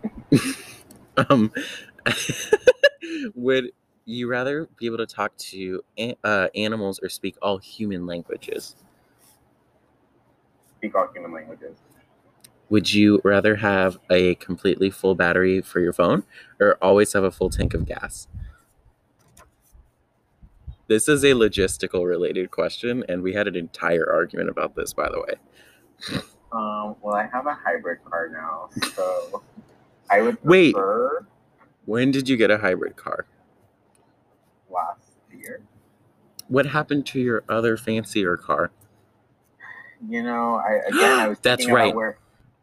um, would you rather be able to talk to uh, animals or speak all human languages? Speak all human languages. Would you rather have a completely full battery for your phone or always have a full tank of gas? This is a logistical related question, and we had an entire argument about this, by the way. Um, well, I have a hybrid car now, so I would Wait. prefer When did you get a hybrid car? last year. What happened to your other fancier car? You know, I again, I was That's right. Where,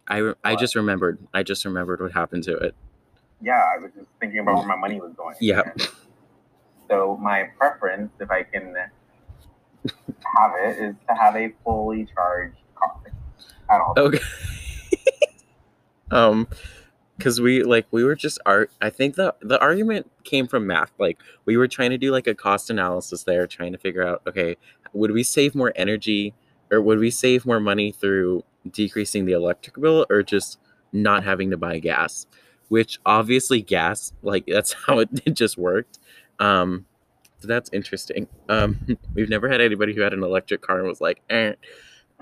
I, re- I just remembered. I just remembered what happened to it. yeah, I was just thinking about where my money was going. Yeah. So my preference, if I can have it, is to have a fully charged car at all. Okay. um, because we like we were just art. I think the the argument came from math. Like we were trying to do like a cost analysis there, trying to figure out okay, would we save more energy or would we save more money through decreasing the electric bill or just not having to buy gas? Which obviously gas, like that's how it, it just worked. Um, so that's interesting. Um, we've never had anybody who had an electric car and was like, eh.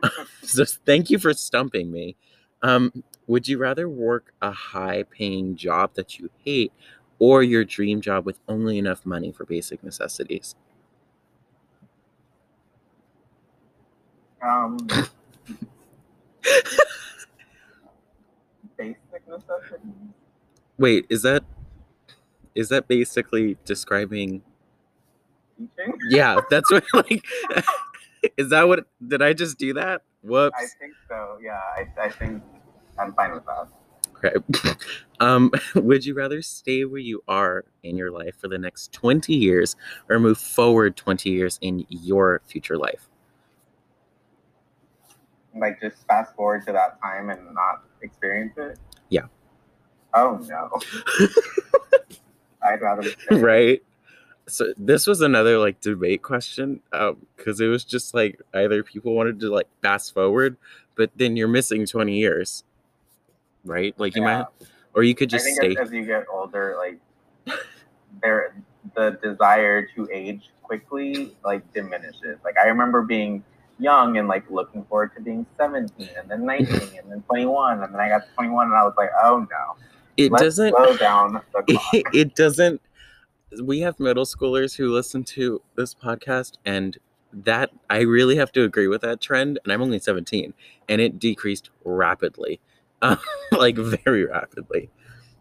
so thank you for stumping me. Um, would you rather work a high paying job that you hate or your dream job with only enough money for basic necessities? Um, basic necessities. Wait, is that is that basically describing Teaching. Yeah, that's what like is that what did I just do that? Whoops. I think so. Yeah, I, I think I'm fine with that. Okay. Um, would you rather stay where you are in your life for the next 20 years or move forward 20 years in your future life? Like just fast forward to that time and not experience it. Yeah. Oh no. I'd rather right so this was another like debate question um, because it was just like either people wanted to like fast forward but then you're missing 20 years right like you Yeah. might or you could I just think stay as, as you get older, like there, the desire to age quickly like diminishes. Like I remember being young and like looking forward to being 17 and then 19 and then 21 and then I got to 21 and I was like, oh no, it let's doesn't slow down the clock. it doesn't we have middle schoolers who listen to this podcast and that i really have to agree with that trend and i'm only 17 and it decreased rapidly uh, like very rapidly.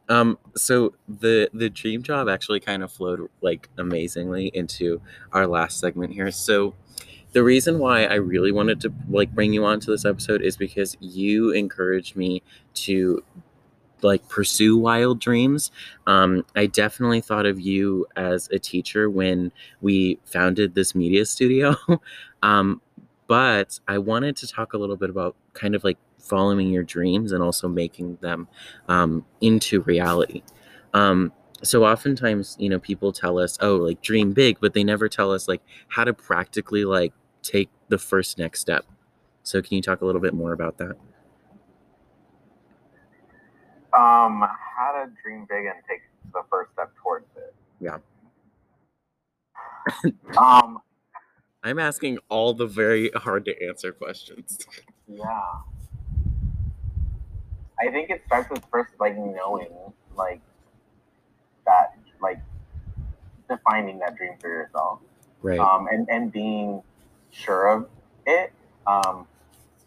Um so the the dream job actually kind of flowed like amazingly into our last segment here. So the reason why i really wanted to like bring you on to this episode is because you encouraged me to like pursue wild dreams. Um, I definitely thought of you as a teacher when we founded this media studio. um, but I wanted to talk a little bit about kind of like following your dreams and also making them um, into reality. Um, so oftentimes, you know, people tell us, "Oh, like dream big," but they never tell us like how to practically like take the first next step. So, can you talk a little bit more about that? Um, how to dream big and take the first step towards it. Yeah. Um, I'm asking all the very hard to answer questions. yeah. I think it starts with first like knowing like that like defining that dream for yourself. Right. Um and, and being sure of it. Um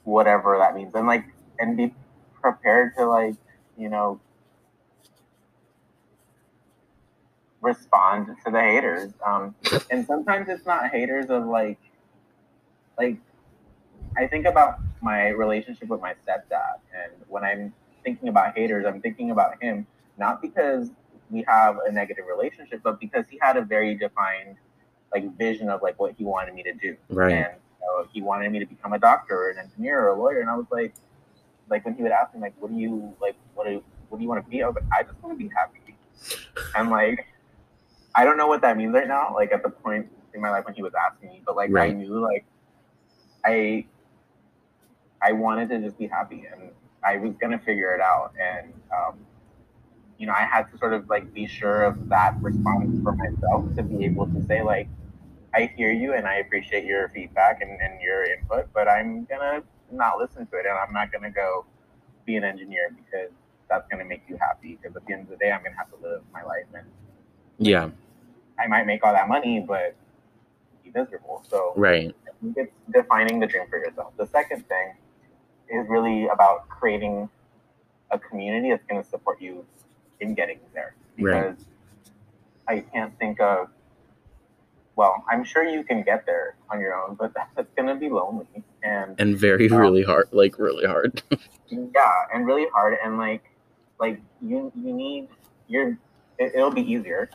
whatever that means. And like and be prepared to like, you know, respond to the haters. Um and sometimes it's not haters of like like I think about my relationship with my stepdad and when I'm thinking about haters, I'm thinking about him not because we have a negative relationship, but because he had a very defined like vision of like what he wanted me to do. Right. And you know, he wanted me to become a doctor or an engineer or a lawyer. And I was like, like when he would ask me like, what do you like, what do you, what do you want to be? I was like, I just want to be happy. And like, I don't know what that means right now. Like at the point in my life when he was asking me, but like I knew like I I wanted to just be happy and I was gonna figure it out. And um, you know, I had to sort of like be sure of that response for myself to be able to say like, I hear you and I appreciate your feedback and, and your input, but I'm gonna not listen to it and I'm not gonna go be an engineer because that's gonna make you happy. Because at the end of the day, I'm gonna have to live my life and Yeah. I might make all that money, but be miserable. So Right. It's defining the dream for yourself. The second thing is really about creating a community that's to support you in getting there. Right. Because I can't think of, well, I'm sure you can get there on your own, but that's going to be lonely. And And very, Um, really hard. Like really hard. yeah, and really hard. And like, like you, you need your, it, it'll be easier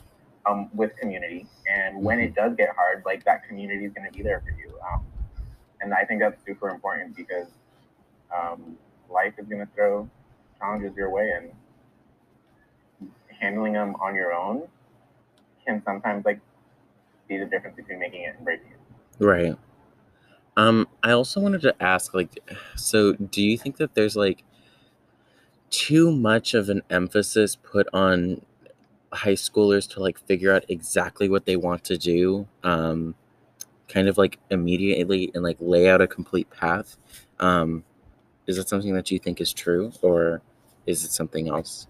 um, with community. And when it does get hard, like that community is going to be there for you. Um, and I think that's super important because um, life is going to throw challenges your way, and handling them on your own can sometimes like be the difference between making it and breaking it. Right. Um, I also wanted to ask, like, so do you think that there's like too much of an emphasis put on high schoolers to like figure out exactly what they want to do, um, kind of like immediately and like lay out a complete path? Um, is it something that you think is true, or is it something else?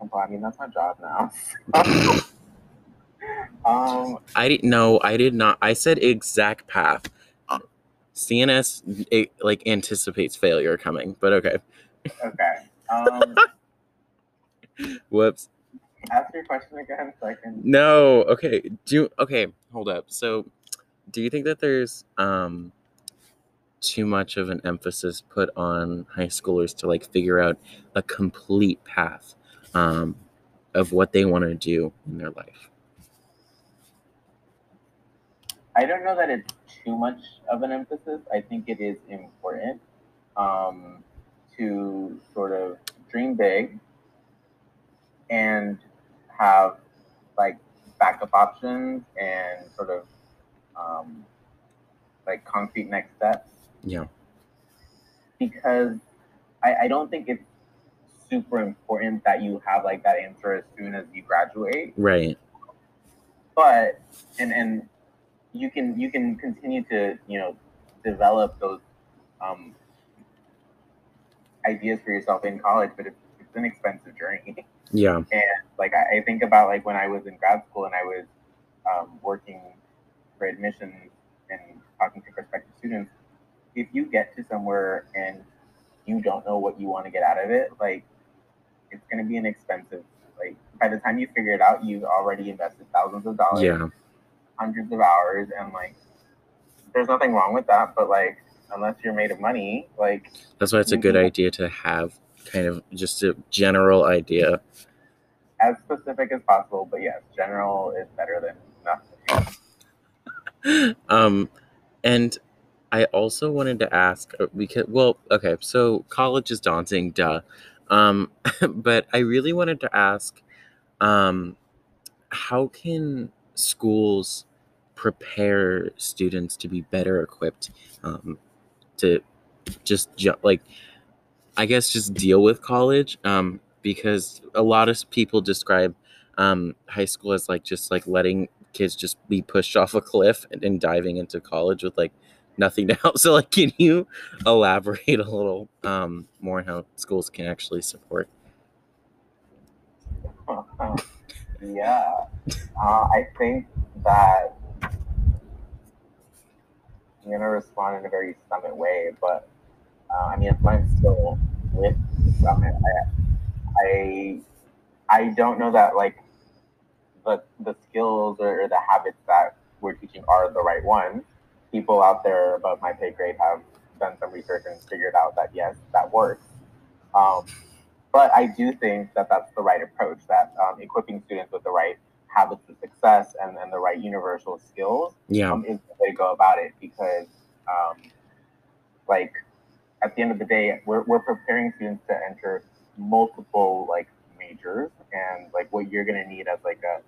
Well, I mean, that's my job now. um, I didn't know. I did not. I said exact path. CNS it, like anticipates failure coming, but okay. okay. Um, Whoops. ask your question again so I can. No. Okay. Do okay. Hold up. So, do you think that there's um too much of an emphasis put on high schoolers to like figure out a complete path um of what they want to do in their life? I don't know that it's too much of an emphasis. I think it is important um, to sort of dream big and have like backup options and sort of um, like concrete next steps Yeah. because I, I don't think it's super important that you have like that answer as soon as you graduate Right. but and and you can you can continue to you know develop those um, ideas for yourself in college but it's, it's an expensive journey Yeah. and like I, I think about like when i was in grad school and i was um, working for admissions and talking to prospective students if you get to somewhere and you don't know what you want to get out of it like it's going to be an expensive like by the time you figure it out you've already invested thousands of dollars Yeah. Hundreds of hours and like there's nothing wrong with that but like unless you're made of money like That's why it's a good idea to have kind of just a general idea. As specific as possible, but yes, general is better than nothing. um, and I also wanted to ask uh, because, well, okay, so college is daunting, duh. Um, but I really wanted to ask, um, how can schools prepare students to be better equipped um, to just ju- like i guess just deal with college um, because a lot of people describe um, high school as like just like letting kids just be pushed off a cliff and, and diving into college with like nothing to help. So like can you elaborate a little um, more on how schools can actually support? Yeah, uh, I think that I'm gonna respond in a very summit way, but uh, I mean, if I'm still with summit, I, I, I don't know that like the the skills or, or the habits that we're teaching are the right ones. People out there above my pay grade have done some research and figured out that yes, that works. Um, but I do think that that's the right approach, that um, equipping students with the right habits of success and, and the right universal skills yeah um, is the way to go about it because, um, like, at the end of the day, we're, we're preparing students to enter multiple, like, majors. And, like, what you're going to need as, like, a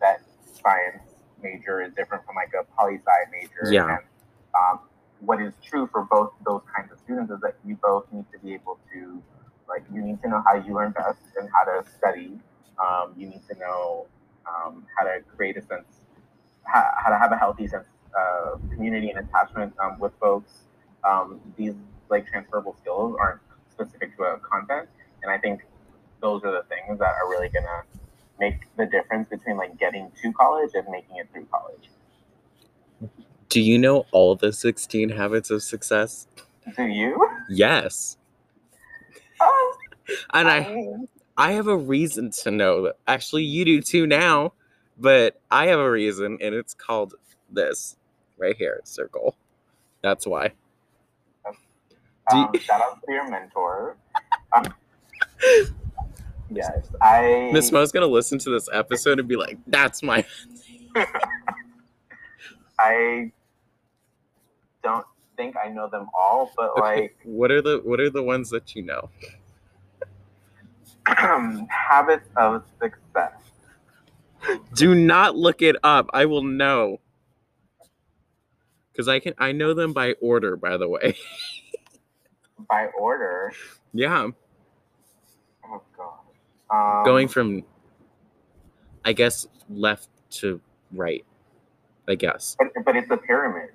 that science major is different from, like, a poli sci major. Yeah. And, um, what is true for both those kinds of students is that you both need to be able to like you need to know how you learn best and how to study. Um, you need to know um, how to create a sense, how, how, to have a healthy sense of community and attachment um, with folks. Um, these like transferable skills aren't specific to a content, and I think those are the things that are really gonna make the difference between like getting to college and making it through college. do you know all the 16 habits of success Do you? yes Oh, and i mean, I have a reason to know that. Actually, you do too now, but I have a reason, and it's called this right here, circle. That's why. Do you- um, shout out to your mentor. Um, yes, I. Miss Mo's gonna listen to this episode and be like, "That's my." I don't think I know them all, but like what are the what are the ones that you know? habits of success. Do not look it up. I will know. Cause I can I know them by order, by the way. By order. yeah, Oh god. Um, going from, I guess, left to right. I guess. but, but it's a pyramid.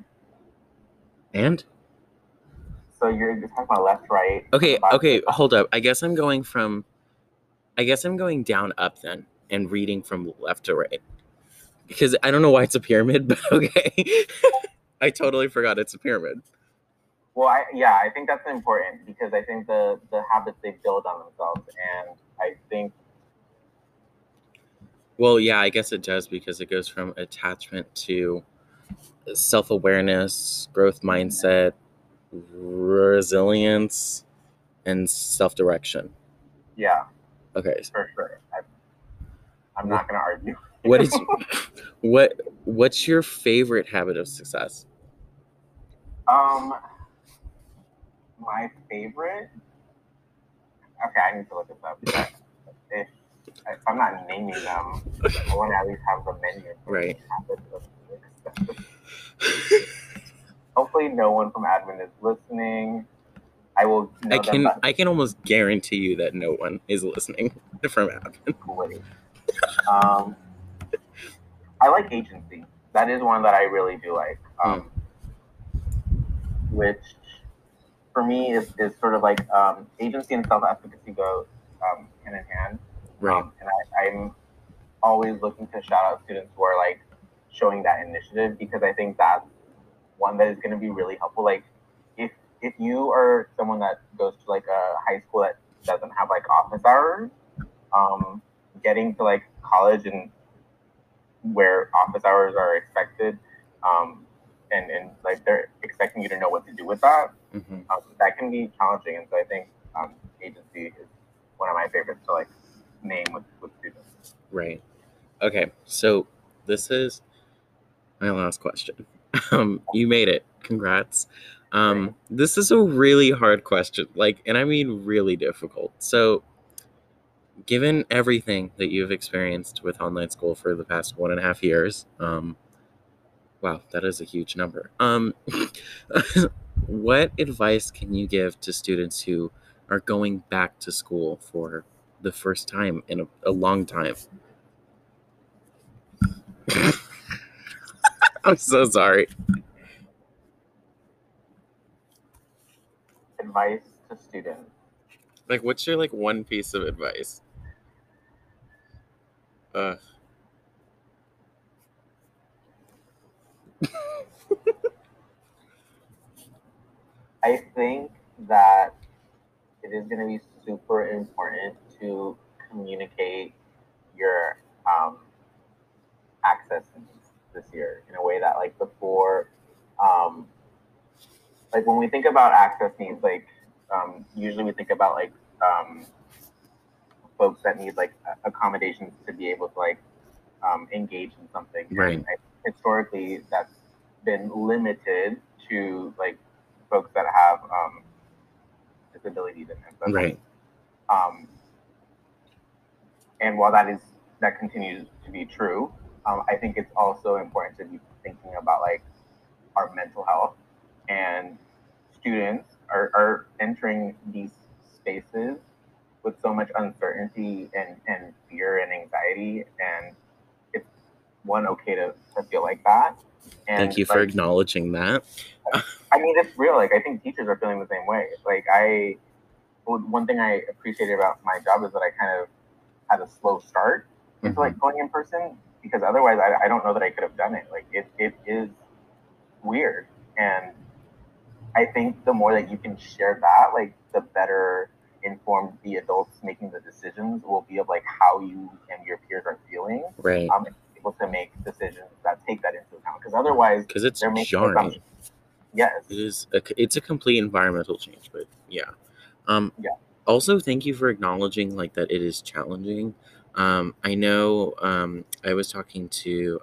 And So you're, you're talking about left, right. Okay, okay, hold up. I guess I'm going from I guess I'm going down up then and reading from left to right. Because I don't know why it's a pyramid, but okay. I totally forgot it's a pyramid. Well, I, yeah, I think that's important because I think the the habits they build on themselves, and I think Well, yeah, I guess it does because it goes from attachment to self-awareness, growth mindset, resilience, and self-direction. yeah, Okay. for sure. I, I'm not gonna argue. What is what what's your favorite habit of success? Um, my favorite. Okay, I need to look this up. If, if I'm not naming them, I want to at least have the menu. Right. habits of success. Hopefully, no one from admin is listening. I will. I can I can almost guarantee you that no one is listening from admin. Um, I like agency. That is one that I really do like. Um, Which, for me, is, is sort of like um, agency and self efficacy go um, hand in hand. Right. Um, and I, I'm always looking to shout out students who are like showing that initiative because I think that's one that is going to be really helpful. Like, if you are someone that goes to like a high school that doesn't have like office hours, um, getting to like college and where office hours are expected, um, and and like they're expecting you to know what to do with that, Mhm. um, that can be challenging. And so I think um, agency is one of my favorites to like name with, with students. Right. Okay. So this is my last question. Um, you made it. Congrats. Um, this is a really hard question, like, and I mean really difficult. So, given everything that you've experienced with online school for the past one and a half years, um, wow, that is a huge number. Um, what advice can you give to students who are going back to school for the first time in a, a long time? I'm so sorry. Advice to students. Like, what's your like one piece of advice? Uh. I think that it is going to be super important to communicate your um, access this year in a way that, like, before, um, like, when we think about access needs, like, um, usually we think about, like, um, folks that need, like, accommodations to be able to, like, um, engage in something. Right. I, historically, that's been limited to, like, folks that have um, disabilities such. Right. Um, and while that is that continues to be true, um, I think it's also important to be thinking about like our mental health and students are, are entering these spaces with so much uncertainty and, and fear and anxiety and it's one okay to, to feel like that. And Thank you for acknowledging that. I mean, it's real. Like, I think teachers are feeling the same way. Like, I, one thing I appreciated about my job is that I kind of had a slow start into mm-hmm. like going in person because otherwise I, I don't know that I could have done it. Like, it, it is weird. And I think the more that you can share that, like, the better informed the adults making the decisions will be of like how you and your peers are feeling. Right. Um, able to make decisions that take that into account. Because otherwise, Because it's they're jarring. Yes. It is. A, it's a complete environmental change, but yeah. Um, Yeah. Also, thank you for acknowledging like that it is challenging. Um, I know. Um, I was talking to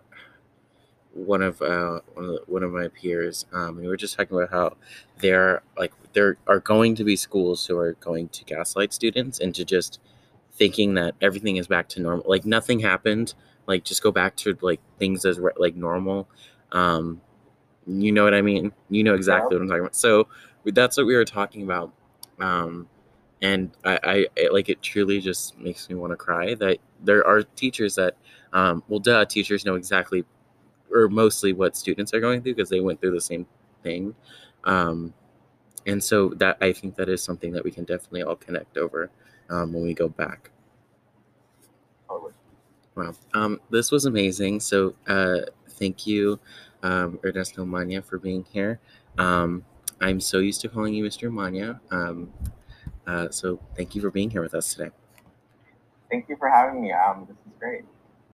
one of uh, one of the, one of my peers. Um, and we were just talking about how there like there are going to be schools who are going to gaslight students into just thinking that everything is back to normal. Like nothing happened. Like just go back to like things as re- like normal. Um, you know what I mean? You know exactly what I'm talking about. So that's what we were talking about. Um, and I, I it, like it truly just makes me want to cry that there are teachers that, um, well, duh, teachers know exactly or mostly what students are going through because they went through the same thing. Um, and so that I think that is something that we can definitely all connect over um, when we go back. Wow. Um, this was amazing. So uh, thank you, um, Ernesto Umaña, for being here. Um, I'm so used to calling you Mr. Umaña. Um, uh, so thank you for being here with us today. Thank you for having me. Um, this is great.